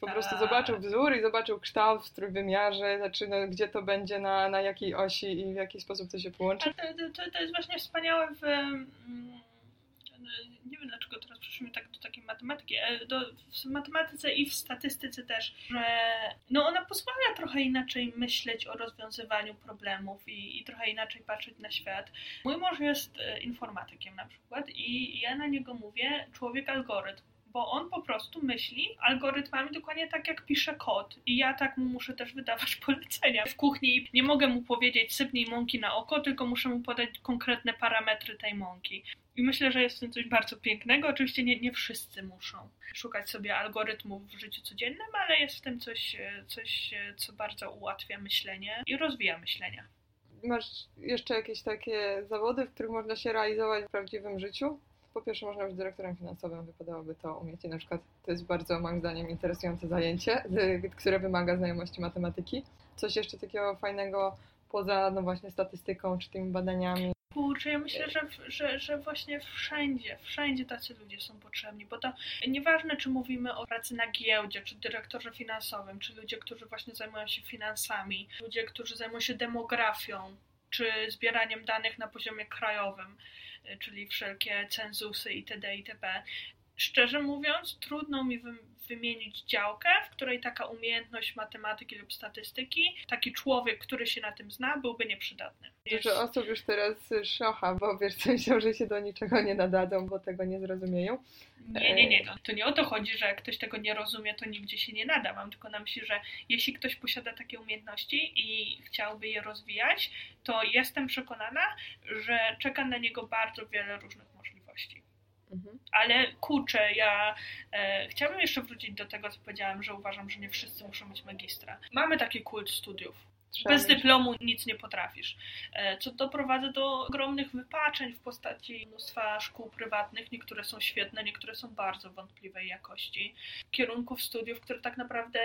po prostu Tak. zobaczył wzór i zobaczył kształt w trójwymiarze, znaczy no, gdzie to będzie, na, na jakiej osi i w jaki sposób to się połączy. To, to, to jest właśnie wspaniałe w. mm, Nie wiem dlaczego teraz przyszło mi tak do takiej matematyki, ale do, w matematyce i w statystyce też, że no ona pozwala trochę inaczej myśleć o rozwiązywaniu problemów i, i trochę inaczej patrzeć na świat. Mój mąż jest e, informatykiem na przykład i ja na niego mówię człowiek algorytm. Bo on po prostu myśli algorytmami dokładnie tak, jak pisze kod. I ja tak mu muszę też wydawać polecenia. W kuchni nie mogę mu powiedzieć sypnij mąki na oko, tylko muszę mu podać konkretne parametry tej mąki. I myślę, że jest w tym coś bardzo pięknego. Oczywiście nie, nie wszyscy muszą szukać sobie algorytmów w życiu codziennym, ale jest w tym coś, e, coś, e, co bardzo ułatwia myślenie i rozwija myślenie. Masz jeszcze jakieś takie zawody, w których można się realizować w prawdziwym życiu? Po pierwsze, można być dyrektorem finansowym, wypadałoby to umieć. I na przykład to jest bardzo, moim zdaniem, interesujące zajęcie, y, które wymaga znajomości matematyki. Coś jeszcze takiego fajnego poza, no właśnie, statystyką czy tymi badaniami. Kurczę, ja myślę, że, że, że właśnie wszędzie, wszędzie tacy ludzie są potrzebni, bo to nieważne, czy mówimy o pracy na giełdzie, czy dyrektorze finansowym, czy ludzie, którzy właśnie zajmują się finansami, ludzie, którzy zajmują się demografią, czy zbieraniem danych na poziomie krajowym, czyli wszelkie cenzusy itd. itp. Szczerze mówiąc, trudno mi wymienić działkę, w której taka umiejętność matematyki lub statystyki, taki człowiek, który się na tym zna, byłby nieprzydatny. Dużo osób już teraz szocha, bo wiesz, co myślą, że się do niczego nie nadadzą, bo tego nie zrozumieją. Nie, nie, nie. To, to nie o to chodzi, że jak ktoś tego nie rozumie, to nigdzie się nie nada. Mam tylko na myśli, że jeśli ktoś posiada takie umiejętności i chciałby je rozwijać, to jestem przekonana, że czeka na niego bardzo wiele różnych możliwości. Mhm. Ale kurczę, ja e, chciałabym jeszcze wrócić do tego, co powiedziałam, że uważam, że nie wszyscy muszą mieć magistra. Mamy taki kult studiów. Bez dyplomu nic nie potrafisz. E, Co doprowadza do ogromnych wypaczeń w postaci mnóstwa szkół prywatnych. Niektóre są świetne, niektóre są bardzo wątpliwej jakości. Kierunków studiów, które tak naprawdę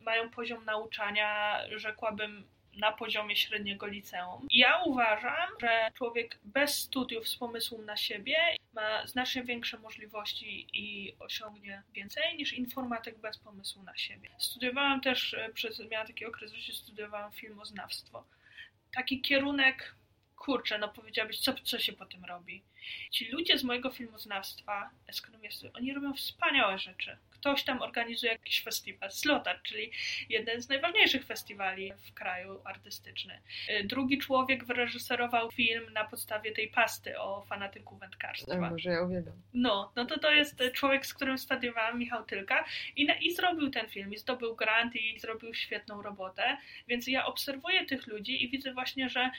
mają poziom nauczania, rzekłabym, na poziomie średniego liceum. Ja uważam, że człowiek bez studiów z pomysłem na siebie ma znacznie większe możliwości i osiągnie więcej niż informatyk bez pomysłu na siebie. Studiowałam też e, przez, miałam taki okres, że studiowałam filmoznawstwo. Taki kierunek, kurczę, no powiedziałabyś, co, co się po tym robi? Ci ludzie z mojego filmoznawstwa, ekonomisty, oni robią wspaniałe rzeczy. Ktoś tam organizuje jakiś festiwal, Slotar, czyli jeden z najważniejszych festiwali w kraju artystyczny. Y, Drugi człowiek wyreżyserował film na podstawie tej pasty o fanatyku wędkarstwa. O Boże, ja uwielbiam. No, no to to jest człowiek, z którym studiowałam, Michał Tylka i, na, i zrobił ten film, i zdobył grant i zrobił świetną robotę, więc ja obserwuję tych ludzi i widzę właśnie, że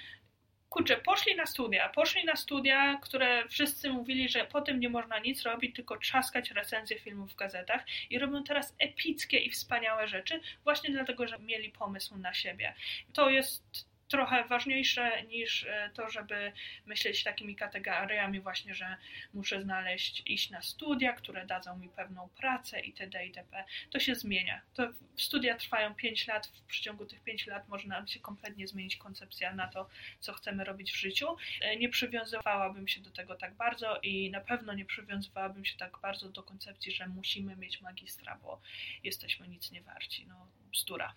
kurczę, poszli na studia, poszli na studia, które wszyscy mówili, że po tym nie można nic robić, tylko trzaskać recenzje filmów w gazetach i robią teraz epickie i wspaniałe rzeczy właśnie dlatego, że mieli pomysł na siebie. To jest trochę ważniejsze niż e, to, żeby myśleć takimi kategoriami właśnie, że muszę znaleźć, iść na studia, które dadzą mi pewną pracę itd. itp. To się zmienia. To studia trwają 5 lat, w przeciągu tych 5 lat może nam się kompletnie zmienić koncepcja na to, co chcemy robić w życiu. E, Nie przywiązywałabym się do tego tak bardzo i na pewno nie przywiązywałabym się tak bardzo do koncepcji, że musimy mieć magistra, bo jesteśmy nic nie warci. No, bzdura.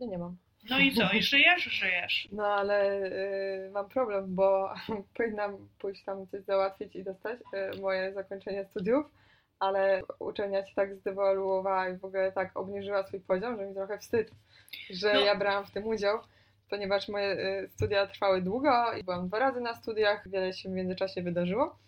Ja nie mam. No i co? I żyjesz? Żyjesz. No ale y, mam problem, bo powinnam pójść tam coś załatwić i dostać y, moje zakończenie studiów, ale uczelnia się tak zdewaluowała i w ogóle tak obniżyła swój poziom, że mi trochę wstyd, że No. ja brałam w tym udział, ponieważ moje y, studia trwały długo i byłam dwa razy na studiach, wiele się w międzyczasie wydarzyło.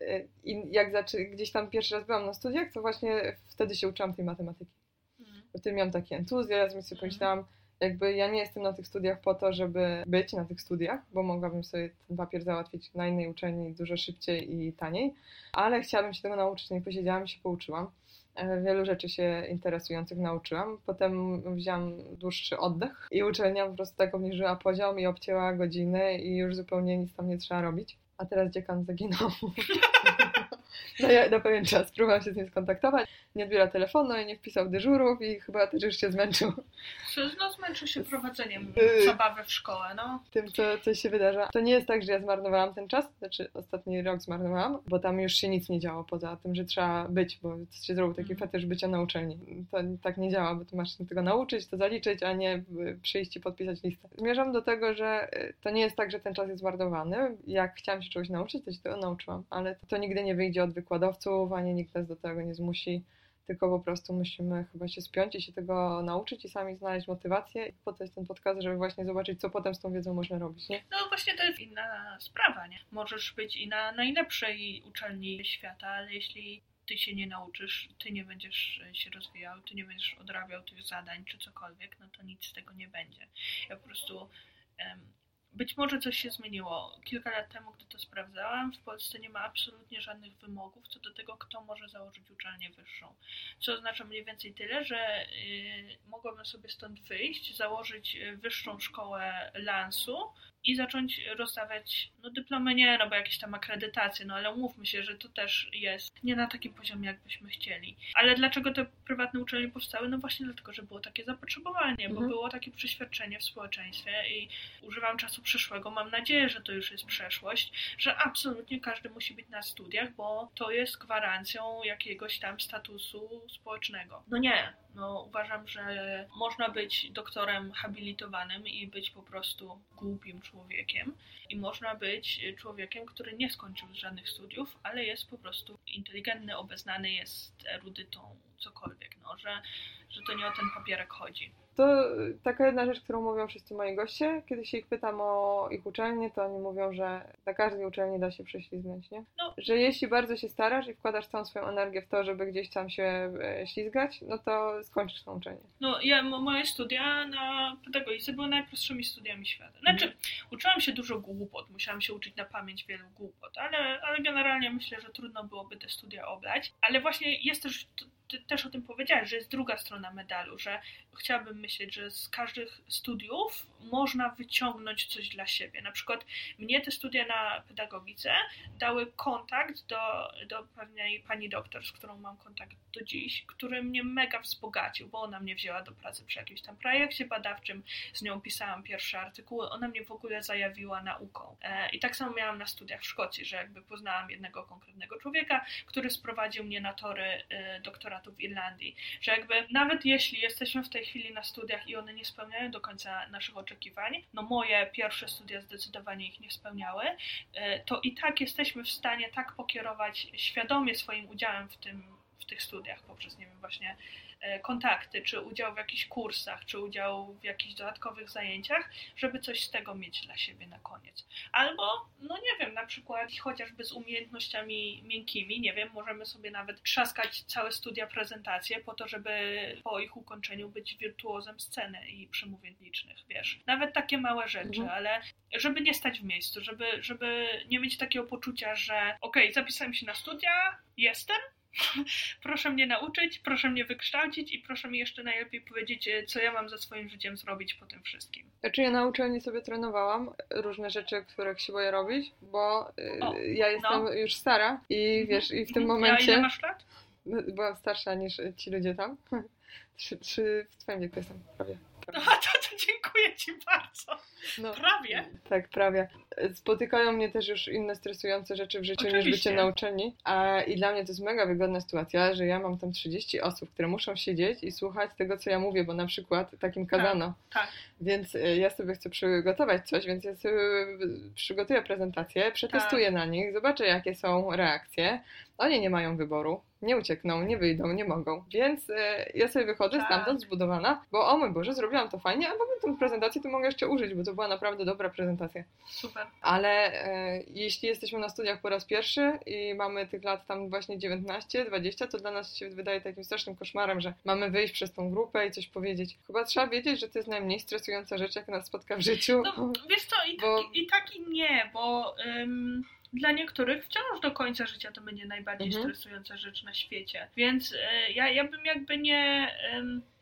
Y, I jak zaczy, gdzieś tam pierwszy raz byłam na studiach, to właśnie wtedy się uczyłam tej matematyki. Mm. Wtedy miałam taki entuzjazm i sobie Mhm. pomyślałam, jakby ja nie jestem na tych studiach po to, żeby być na tych studiach, bo mogłabym sobie ten papier załatwić na innej uczelni dużo szybciej i taniej, ale chciałabym się tego nauczyć, no i posiedziałam się pouczyłam. E, Wielu rzeczy się interesujących nauczyłam. Potem wziąłam dłuższy oddech i uczelnia po prostu tak obniżyła poziom i obcięła godziny i już zupełnie nic tam nie trzeba robić. A teraz dziekan zaginął. No ja na pewien czas próbowałam się z nim skontaktować, nie odbiera telefonu i nie wpisał dyżurów i chyba też już się zmęczył No, zmęczył się prowadzeniem Y. zabawy w szkołę, no. tym, co, co się wydarza. To nie jest tak, że ja zmarnowałam ten czas, znaczy ostatni rok zmarnowałam, bo tam już się nic nie działo poza tym, że trzeba być, bo się zrobił taki Mhm. fetysz bycia na uczelni. To tak nie działa, bo tu masz się tego nauczyć, to zaliczyć, a nie y, przyjść i podpisać listę. Zmierzam do tego, że y, to nie jest tak, że ten czas jest zmarnowany. Jak chciałam się czegoś nauczyć, to się tego nauczyłam, ale to nigdy nie wyjdzie od wykładowców, ani nikt nas do tego nie zmusi. Tylko po prostu musimy chyba się spiąć i się tego nauczyć i sami znaleźć motywację. I po to jest ten podcast, żeby właśnie zobaczyć, co potem z tą wiedzą można robić, nie? No właśnie to jest inna sprawa, nie? Możesz być i na najlepszej uczelni świata, ale jeśli ty się nie nauczysz, ty nie będziesz się rozwijał, ty nie będziesz odrabiał tych zadań czy cokolwiek, no to nic z tego nie będzie. Ja po prostu em, być może coś się zmieniło. Kilka lat temu, gdy to sprawdzałam, w Polsce nie ma absolutnie żadnych wymogów co do tego, kto może założyć uczelnię wyższą. Co oznacza mniej więcej tyle, że y, mogłabym sobie stąd wyjść, założyć y, wyższą szkołę lansu i zacząć rozdawać, no dyplomy nie, no bo jakieś tam akredytacje, no ale umówmy się, że to też jest nie na takim poziomie, jakbyśmy chcieli. Ale dlaczego te prywatne uczelnie powstały? No właśnie dlatego, że było takie zapotrzebowanie, bo Mhm. było takie przeświadczenie w społeczeństwie i używam czasu przyszłego, mam nadzieję, że to już jest przeszłość, że absolutnie każdy musi być na studiach, bo to jest gwarancją jakiegoś tam statusu społecznego. No nie, no uważam, że można być doktorem habilitowanym i być po prostu głupim człowiekiem i można być człowiekiem, który nie skończył żadnych studiów, ale jest po prostu inteligentny, obeznany, jest erudytą, cokolwiek, no, że, że to nie o ten papierek chodzi. To taka jedna rzecz, którą mówią wszyscy moi goście. Kiedy się ich pytam o ich uczelnię, to oni mówią, że na każdej uczelni da się prześlizgnąć, nie? No. Że jeśli bardzo się starasz i wkładasz całą swoją energię w to, żeby gdzieś tam się e, ślizgać, no to skończysz tą uczelnię. No, ja, mo- moje studia na pedagogice były najprostszymi studiami świata. Znaczy, uczyłam się dużo głupot, musiałam się uczyć na pamięć wielu głupot, ale, ale generalnie myślę, że trudno byłoby te studia oblać. Ale właśnie jest też ty też o tym powiedziałeś, że jest druga strona medalu, że chciałabym myśleć, że z każdych studiów można wyciągnąć coś dla siebie. Na przykład mnie te studia na pedagogice dały kontakt do, do pewnej pani doktor, z którą mam kontakt do dziś, który mnie mega wzbogacił, bo ona mnie wzięła do pracy przy jakimś tam projekcie badawczym, z nią pisałam pierwsze artykuły, ona mnie w ogóle zajawiła nauką. E, I tak samo miałam na studiach w Szkocji, że jakby poznałam jednego konkretnego człowieka, który sprowadził mnie na tory e, doktoratu w Irlandii, że jakby nawet jeśli jesteśmy w tej chwili na studiach i one nie spełniają do końca naszych oczekiwań, no moje pierwsze studia zdecydowanie ich nie spełniały, e, to i tak jesteśmy w stanie tak pokierować świadomie swoim udziałem w tym w tych studiach poprzez, nie wiem, właśnie kontakty, czy udział w jakichś kursach, czy udział w jakichś dodatkowych zajęciach, żeby coś z tego mieć dla siebie na koniec. Albo, no nie wiem, na przykład chociażby z umiejętnościami miękkimi, nie wiem, możemy sobie nawet trzaskać całe studia prezentacje po to, żeby po ich ukończeniu być wirtuozem sceny i przemówień licznych, wiesz. Nawet takie małe rzeczy, mhm. ale żeby nie stać w miejscu, żeby, żeby nie mieć takiego poczucia, że okej, okay, zapisałem się na studia, jestem, proszę mnie nauczyć, proszę mnie wykształcić i proszę mi jeszcze najlepiej powiedzieć, e, co ja mam ze swoim życiem zrobić po tym wszystkim. Znaczy ja na uczelni sobie trenowałam różne rzeczy, których się boję robić, bo e, o, ja jestem no. już stara i mhm. wiesz, i w tym momencie... A ile masz lat? Byłam starsza niż ci ludzie tam. Trzy, trzy w twoim wieku jestem prawie. No to, to dziękuję Ci bardzo. No, prawie. Tak, prawie. Spotykają mnie też już inne stresujące rzeczy w życiu Oczywiście. niż bycie na uczelni. A, I dla mnie to jest mega wygodna sytuacja, że ja mam tam 30 osób, które muszą siedzieć i słuchać tego, co ja mówię, bo na przykład takim tak, kazano. Tak, tak. Więc e, ja sobie chcę przygotować coś, więc ja sobie przygotuję prezentację, przetestuję tak. na nich, zobaczę, jakie są reakcje. Oni nie mają wyboru nie uciekną, nie wyjdą, nie mogą. Więc e, ja sobie wychodzę tak. stamtąd zbudowana, bo o mój Boże, zrobiłam to fajnie, a potem tę prezentację to mogę jeszcze użyć, bo to była naprawdę dobra prezentacja. Super. Ale e, jeśli jesteśmy na studiach po raz pierwszy i mamy tych lat tam właśnie 19, 20, to dla nas się wydaje takim strasznym koszmarem, że mamy wyjść przez tą grupę i coś powiedzieć. Chyba trzeba wiedzieć, że to jest najmniej stresująca rzecz, jak nas spotka w życiu. No, wiesz co, i, bo... tak, i, tak i nie, bo... dla niektórych wciąż do końca życia to będzie najbardziej mhm. stresująca rzecz na świecie. Więc e, ja, ja bym jakby nie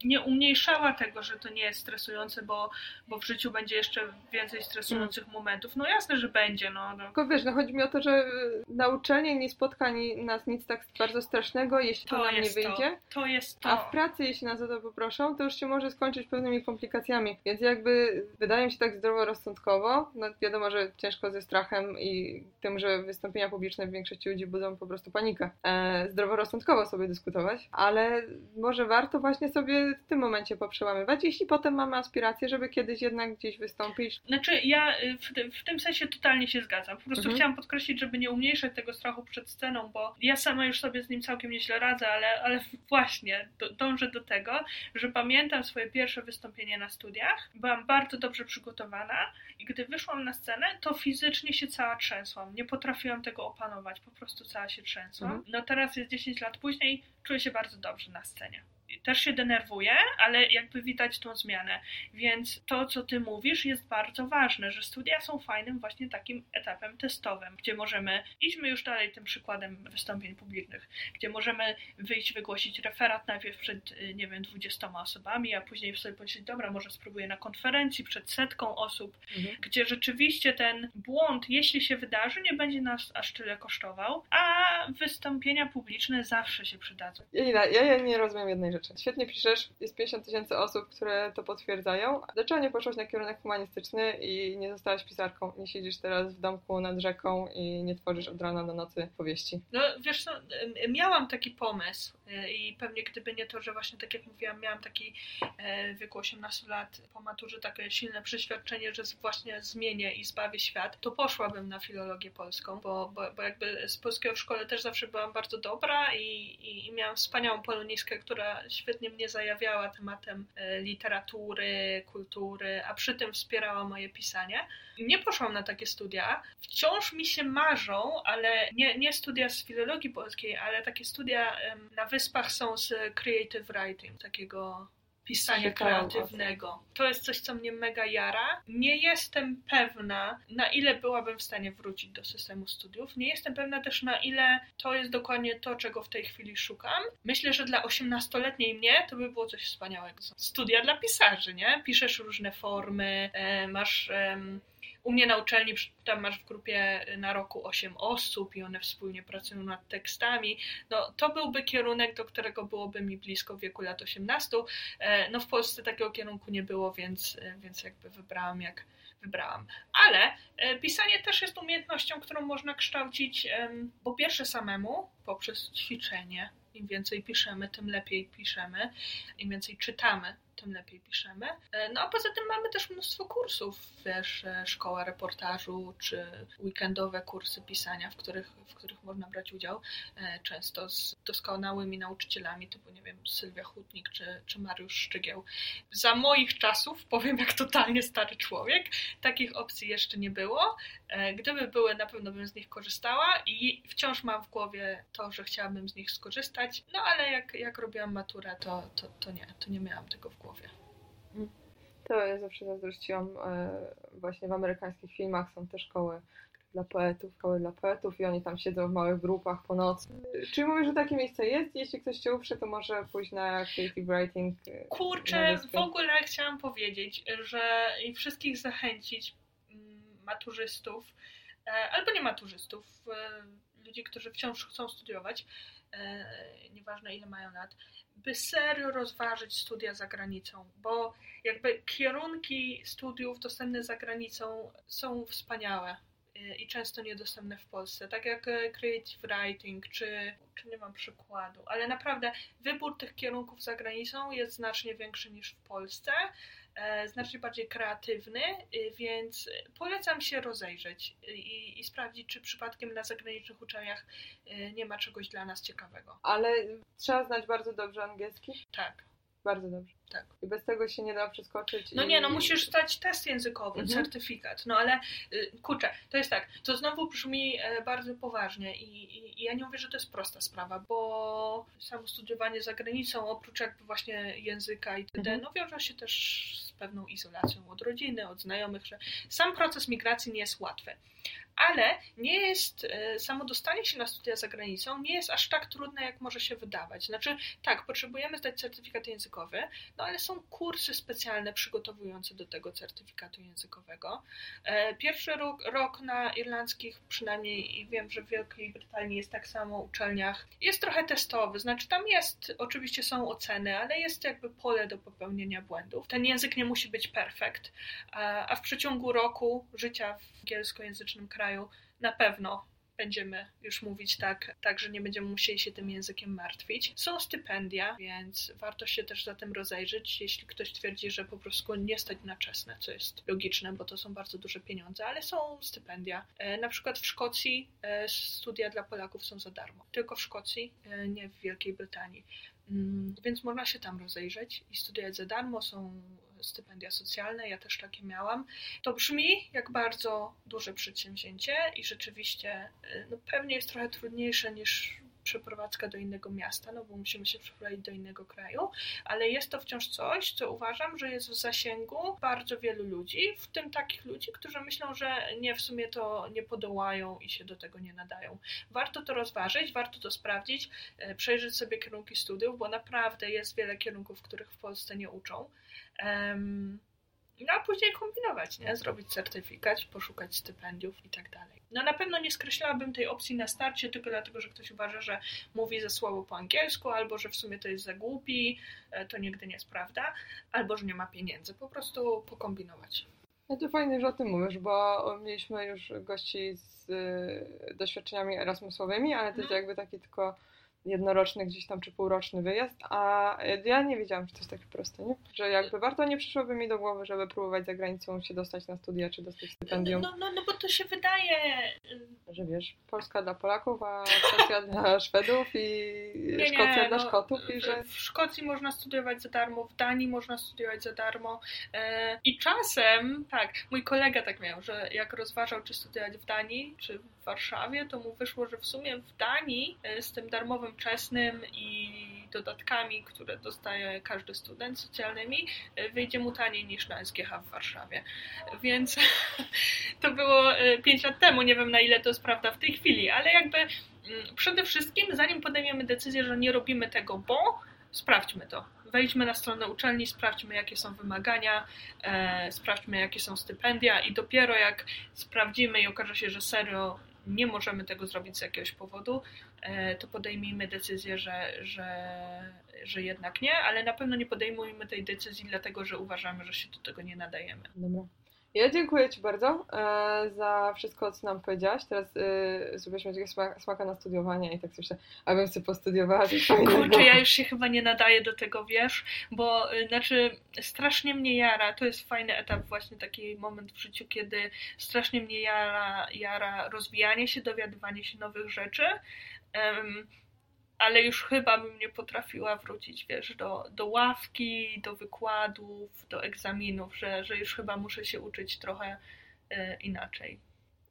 nie umniejszała tego, że to nie jest stresujące, bo, bo w życiu będzie jeszcze więcej stresujących mm. momentów. No jasne, że będzie. No, no. Tylko wiesz, no chodzi mi o to, że na uczelni nie spotka nas nic tak bardzo strasznego, jeśli to, to nam nie wyjdzie. To. to jest to. A w pracy, jeśli nas o to poproszą, to już się może skończyć pewnymi komplikacjami. Więc jakby wydaje mi się tak zdroworozsądkowo, no wiadomo, że ciężko ze strachem i tym, że wystąpienia publiczne w większości ludzi budzą po prostu panikę. E, zdroworozsądkowo sobie dyskutować, ale może warto właśnie sobie w tym momencie poprzełamywać, jeśli potem mamy aspiracje, żeby kiedyś jednak gdzieś wystąpić. Znaczy, ja y, w, w tym sensie totalnie się zgadzam. Po prostu mhm. chciałam podkreślić, żeby nie umniejszać tego strachu przed sceną, bo ja sama już sobie z nim całkiem nieźle radzę, ale, ale właśnie do, dążę do tego, że pamiętam swoje pierwsze wystąpienie na studiach, byłam bardzo dobrze przygotowana i gdy wyszłam na scenę, to fizycznie się cała trzęsłam. Nie potrafiłam tego opanować, po prostu cała się trzęsłam. Mhm. No teraz jest 10 lat później, czuję się bardzo dobrze na scenie też się denerwuje, ale jakby widać tą zmianę. Więc to, co ty mówisz, jest bardzo ważne, że studia są fajnym właśnie takim etapem testowym, gdzie możemy, idźmy już dalej tym przykładem wystąpień publicznych, gdzie możemy wyjść, wygłosić referat najpierw przed, nie wiem, 20 osobami, a później sobie powiedzieć, dobra, może spróbuję na konferencji przed setką osób, mhm. gdzie rzeczywiście ten błąd, jeśli się wydarzy, nie będzie nas aż tyle kosztował, a wystąpienia publiczne zawsze się przydadzą. Ja, ja nie rozumiem jednej rzeczy świetnie piszesz, jest 50 tysięcy osób, które to potwierdzają. Dlaczego nie poszłaś na kierunek humanistyczny i nie zostałaś pisarką? Nie siedzisz teraz w domku nad rzeką i nie tworzysz od rana do nocy powieści? No wiesz co, miałam taki pomysł y, i pewnie gdyby nie to, że właśnie tak jak mówiłam, miałam taki e, w wieku 18 lat po maturze takie silne przeświadczenie, że właśnie zmienię i zbawię świat, to poszłabym na filologię polską, bo, bo, bo jakby z polskiego w szkole też zawsze byłam bardzo dobra i, i, i miałam wspaniałą polonistkę, która świetnie mnie zajawiała tematem e, literatury, kultury, a przy tym wspierała moje pisanie. Nie poszłam na takie studia. Wciąż mi się marzą, ale nie, nie studia z filologii polskiej, ale takie studia na wyspach są z creative writing, takiego pisania kreatywnego. To jest coś, co mnie mega jara. Nie jestem pewna, na ile byłabym w stanie wrócić do systemu studiów. Nie jestem pewna też, na ile to jest dokładnie to, czego w tej chwili szukam. Myślę, że dla 18-letniej mnie to by było coś wspaniałego. Studia dla pisarzy, nie? Piszesz różne formy, e, masz u mnie na uczelni tam masz w grupie na roku 8 osób i one wspólnie pracują nad tekstami. No, to byłby kierunek, do którego byłoby mi blisko w wieku lat 18. E, no w Polsce takiego kierunku nie było, więc, e, więc jakby wybrałam jak wybrałam. Ale e, pisanie też jest umiejętnością, którą można kształcić po pierwsze samemu, poprzez ćwiczenie. Im więcej piszemy, tym lepiej piszemy. Im więcej czytamy, tym lepiej piszemy. E, no a poza tym mamy też mnóstwo kursów, wiesz, e, szkoła reportażu, czy weekendowe kursy pisania, w których, w których można brać udział, e, często z doskonałymi nauczycielami, typu, nie wiem, Sylwia Hutnik, czy, czy Mariusz Szczygieł. Za moich czasów, powiem jak totalnie stary człowiek, takich opcji jeszcze nie było. Gdyby były, na pewno bym z nich korzystała i wciąż mam w głowie to, że chciałabym z nich skorzystać, no ale jak, jak robiłam maturę, to, to, to nie, to nie miałam tego w głowie głowie. To ja zawsze zazdrościłam e, właśnie w amerykańskich filmach są te szkoły dla poetów, szkoły dla poetów i oni tam siedzą w małych grupach po nocy. Czy mówisz, że takie miejsce jest? Jeśli ktoś się uprze, to może pójść na creative writing. E, Kurczę, w ogóle chciałam powiedzieć, że i wszystkich zachęcić mm, maturzystów, e, albo nie maturzystów, ludzi, którzy wciąż chcą studiować, nieważne ile mają lat, by serio rozważyć studia za granicą, bo jakby kierunki studiów dostępne za granicą są wspaniałe y, i często niedostępne w Polsce, tak jak y, creative writing, czy, czy nie mam przykładu, ale naprawdę wybór tych kierunków za granicą jest znacznie większy niż w Polsce. E, znacznie bardziej kreatywny, y, więc polecam się rozejrzeć i, i, sprawdzić, czy przypadkiem na zagranicznych uczelniach y, nie ma czegoś dla nas ciekawego. Ale trzeba znać bardzo dobrze angielski? Tak. Bardzo dobrze. Tak. I bez tego się nie da przeskoczyć. No i... nie, no musisz zdać test językowy, mhm. certyfikat. No ale y, kurczę, to jest tak, to znowu brzmi e, bardzo poważnie i, i, i, ja nie mówię, że to jest prosta sprawa, bo samo studiowanie za granicą, oprócz jakby właśnie języka itd., mhm. no wiąże się też z pewną izolacją od rodziny, od znajomych, że sam proces migracji nie jest łatwy ale nie jest, e, samo dostanie się na studia za granicą nie jest aż tak trudne, jak może się wydawać. Znaczy, tak, potrzebujemy zdać certyfikat językowy, no ale są kursy specjalne przygotowujące do tego certyfikatu językowego. E, pierwszy rok, rok na irlandzkich, przynajmniej i wiem, że w Wielkiej Brytanii jest tak samo, uczelniach, jest trochę testowy, znaczy tam jest, oczywiście są oceny, ale jest jakby pole do popełnienia błędów. Ten język nie musi być perfekt, a w przeciągu roku życia w angielskojęzycznym kraju na pewno będziemy już mówić tak, tak, że nie będziemy musieli się tym językiem martwić. Są stypendia, więc warto się też za tym rozejrzeć, jeśli ktoś twierdzi, że po prostu nie stać na czesne, co jest logiczne, bo to są bardzo duże pieniądze, ale są stypendia. E, na przykład w Szkocji e, studia dla Polaków są za darmo. Tylko w Szkocji, e, nie w Wielkiej Brytanii. Mm, więc można się tam rozejrzeć i studiować za darmo. Są stypendia socjalne, ja też takie miałam. To brzmi jak bardzo duże przedsięwzięcie i rzeczywiście y, no, pewnie jest trochę trudniejsze niż przeprowadzka do innego miasta, no bo musimy się przeprowadzić do innego kraju, ale jest to wciąż coś, co uważam, że jest w zasięgu bardzo wielu ludzi, w tym takich ludzi, którzy myślą, że nie, w sumie to nie podołają i się do tego nie nadają. Warto to rozważyć, warto to sprawdzić, y, przejrzeć sobie kierunki studiów, bo naprawdę jest wiele kierunków, których w Polsce nie uczą. No a później kombinować, nie? Zrobić certyfikat, poszukać stypendiów i tak dalej. No na pewno nie skreślałabym tej opcji na starcie tylko dlatego, że ktoś uważa, że mówi za słabo po angielsku, albo że w sumie to jest za głupi, e, to nigdy nie jest prawda, albo że nie ma pieniędzy. Po prostu pokombinować. No to fajnie, że o tym mówisz, bo mieliśmy już gości z y, doświadczeniami erasmusowymi, ale to jest mhm. jakby taki tylko jednoroczny gdzieś tam, czy półroczny wyjazd, a ja nie wiedziałam, że to jest takie proste, nie? Że jakby warto nie przyszłoby mi do głowy, żeby próbować za granicą się dostać na studia, czy dostać stypendium. No, no, no bo to się wydaje... Że wiesz, Polska dla Polaków, a Szkocja dla Szwedów i nie, Szkocja nie, dla no, Szkotów i że... W Szkocji można studiować za darmo, w Danii można studiować za darmo e, i czasem, tak, mój kolega tak miał, że jak rozważał, czy studiować w Danii, czy Warszawie, to mu wyszło, że w sumie w Danii e, z tym darmowym czesnym i dodatkami, które dostaje każdy student socjalnymi, e, wyjdzie mu taniej niż na SGH w Warszawie. Więc to było 5 lat temu, nie wiem na ile to jest prawda w tej chwili, ale jakby mm, przede wszystkim, zanim podejmiemy decyzję, że nie robimy tego, bo sprawdźmy to. Wejdźmy na stronę uczelni, sprawdźmy, jakie są wymagania, e, sprawdźmy, jakie są stypendia, i dopiero jak sprawdzimy i okaże się, że serio nie możemy tego zrobić z jakiegoś powodu, e, to podejmijmy decyzję, że, że, że jednak nie, ale na pewno nie podejmujmy tej decyzji dlatego, że uważamy, że się do tego nie nadajemy. Dobra. Ja dziękuję Ci bardzo e, za wszystko, co nam powiedziałaś. Teraz e, żebyśmy takiego smaka, smaka na studiowanie i tak sobie myślę, abym sobie postudiowała. Kurczę, ja już się chyba nie nadaję do tego, wiesz, bo y, znaczy strasznie mnie jara, to jest fajny etap, właśnie taki moment w życiu, kiedy strasznie mnie jara, jara rozwijanie się, dowiadywanie się nowych rzeczy. Um, ale już chyba bym nie potrafiła wrócić, wiesz, do, do ławki, do wykładów, do egzaminów, że, że już chyba muszę się uczyć trochę e, inaczej.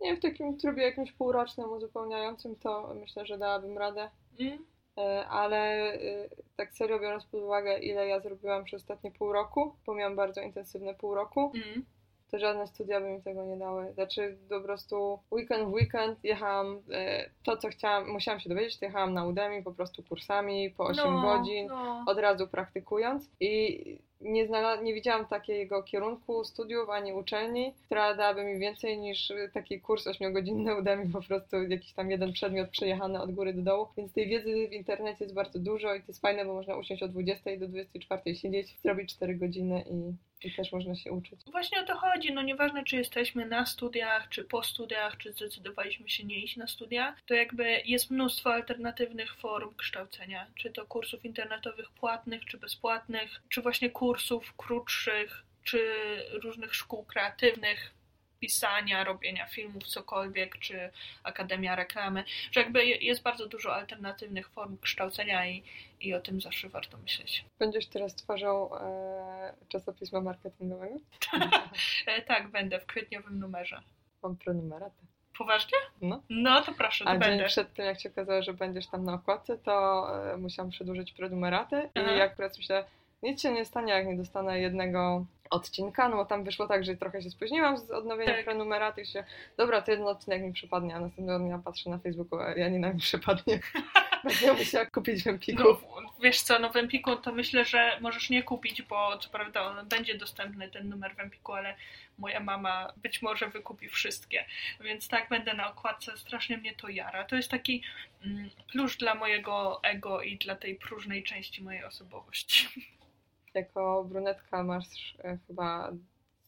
Nie, w takim trybie jakimś półrocznym, uzupełniającym to myślę, że dałabym radę. Mm. E, ale e, tak serio biorąc pod uwagę, ile ja zrobiłam przez ostatnie pół roku, bo miałam bardzo intensywne pół roku, mm to żadne studia by mi tego nie dały. Znaczy po prostu weekend w weekend jechałam, e, to co chciałam, musiałam się dowiedzieć, to jechałam na Udemy po prostu kursami po 8 no, godzin, no. od razu praktykując i nie, nie widziałam takiego kierunku studiów ani uczelni, która dałaby mi więcej niż taki kurs 8-godzinny Udemy, po prostu jakiś tam jeden przedmiot przejechany od góry do dołu. Więc tej wiedzy w internecie jest bardzo dużo i to jest fajne, bo można usiąść od 20 do 24 siedzieć, zrobić 4 godziny i i też można się uczyć. Właśnie o to chodzi. No nieważne, czy jesteśmy na studiach, czy po studiach, czy zdecydowaliśmy się nie iść na studia, to jakby jest mnóstwo alternatywnych form kształcenia. Czy to kursów internetowych płatnych, czy bezpłatnych, czy właśnie kursów krótszych, czy różnych szkół kreatywnych pisania, robienia filmów, cokolwiek, czy Akademia Reklamy, że jakby jest bardzo dużo alternatywnych form kształcenia i, i o tym zawsze warto myśleć. Będziesz teraz twarzą e, czasopisma marketingowego? e, tak, będę w kwietniowym numerze. Mam prenumeratę. Poważnie? No. No to proszę, to A będę. dzień przed tym, jak się okazało, że będziesz tam na okładce, to e, musiałam przedłużyć prenumeratę i jak akurat myślę, nic się nie stanie, jak nie dostanę jednego odcinka, no bo tam wyszło tak, że trochę się spóźniłam z odnowieniem tak. prenumeraty się, dobra, to jeden odcinek mi przypadnie, a następnego dnia patrzę na Facebooku, a Janina mi przypadnie. Będę musiała kupić w Empiku. No, wiesz co, no w Empiku to myślę, że możesz nie kupić, bo co prawda on będzie dostępny ten numer w Empiku, ale moja mama być może wykupi wszystkie. Więc tak, będę na okładce, strasznie mnie to jara. To jest taki mm, plusz dla mojego ego i dla tej próżnej części mojej osobowości. jako brunetka masz e, chyba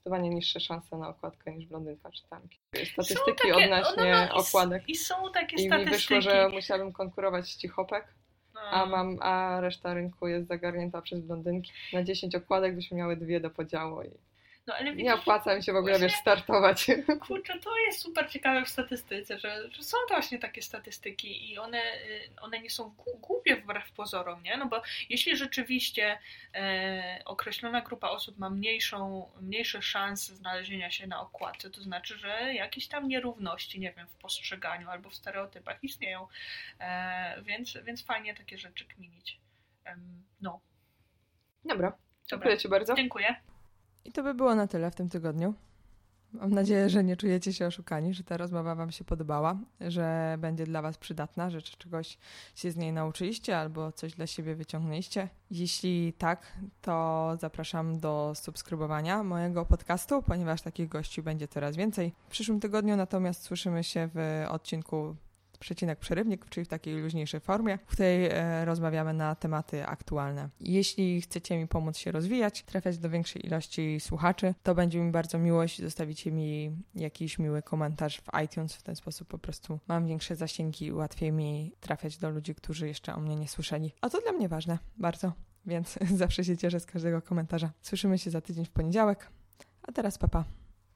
zdecydowanie niższe szanse na okładkę niż blondynka czy tamki. Statystyki takie, odnośnie no, no, okładek. I, są takie I statystyki. I mi wyszło, że musiałabym konkurować z cichopek. A, mam, a reszta rynku jest zagarnięta przez blondynki. Na 10 okładek byśmy miały dwie do podziału i no, ale nie opłaca mi się w ogóle, wiesz, startować. Kurczę, to jest super ciekawe w statystyce, że, że są to właśnie takie statystyki i one, y, one nie są głupie wbrew pozorom, nie? No bo jeśli rzeczywiście e, określona grupa osób ma mniejszą, mniejsze szanse znalezienia się na okładce, to znaczy, że jakieś tam nierówności, nie wiem, w postrzeganiu albo w stereotypach istnieją. E, więc, więc fajnie takie rzeczy kminić. E, no. Dobra. Dziękuję Dobra. Ci bardzo. Dziękuję. I to by było na tyle w tym tygodniu. Mam nadzieję, że nie czujecie się oszukani, że ta rozmowa Wam się podobała, że będzie dla Was przydatna, że czegoś się z niej nauczyliście albo coś dla siebie wyciągnęliście. Jeśli tak, to zapraszam do subskrybowania mojego podcastu, ponieważ takich gości będzie coraz więcej. W przyszłym tygodniu natomiast słyszymy się w odcinku przecinek przerywnik, czyli w takiej luźniejszej formie, w której e, rozmawiamy na tematy aktualne. Jeśli chcecie mi pomóc się rozwijać, trafiać do większej ilości słuchaczy, to będzie mi bardzo miło, jeśli zostawicie mi jakiś miły komentarz w iTunes. W ten sposób po prostu mam większe zasięgi i łatwiej mi trafiać do ludzi, którzy jeszcze o mnie nie słyszeli. A to dla mnie ważne, bardzo. Więc zawsze się cieszę z każdego komentarza. Słyszymy się za tydzień w poniedziałek. A teraz papa.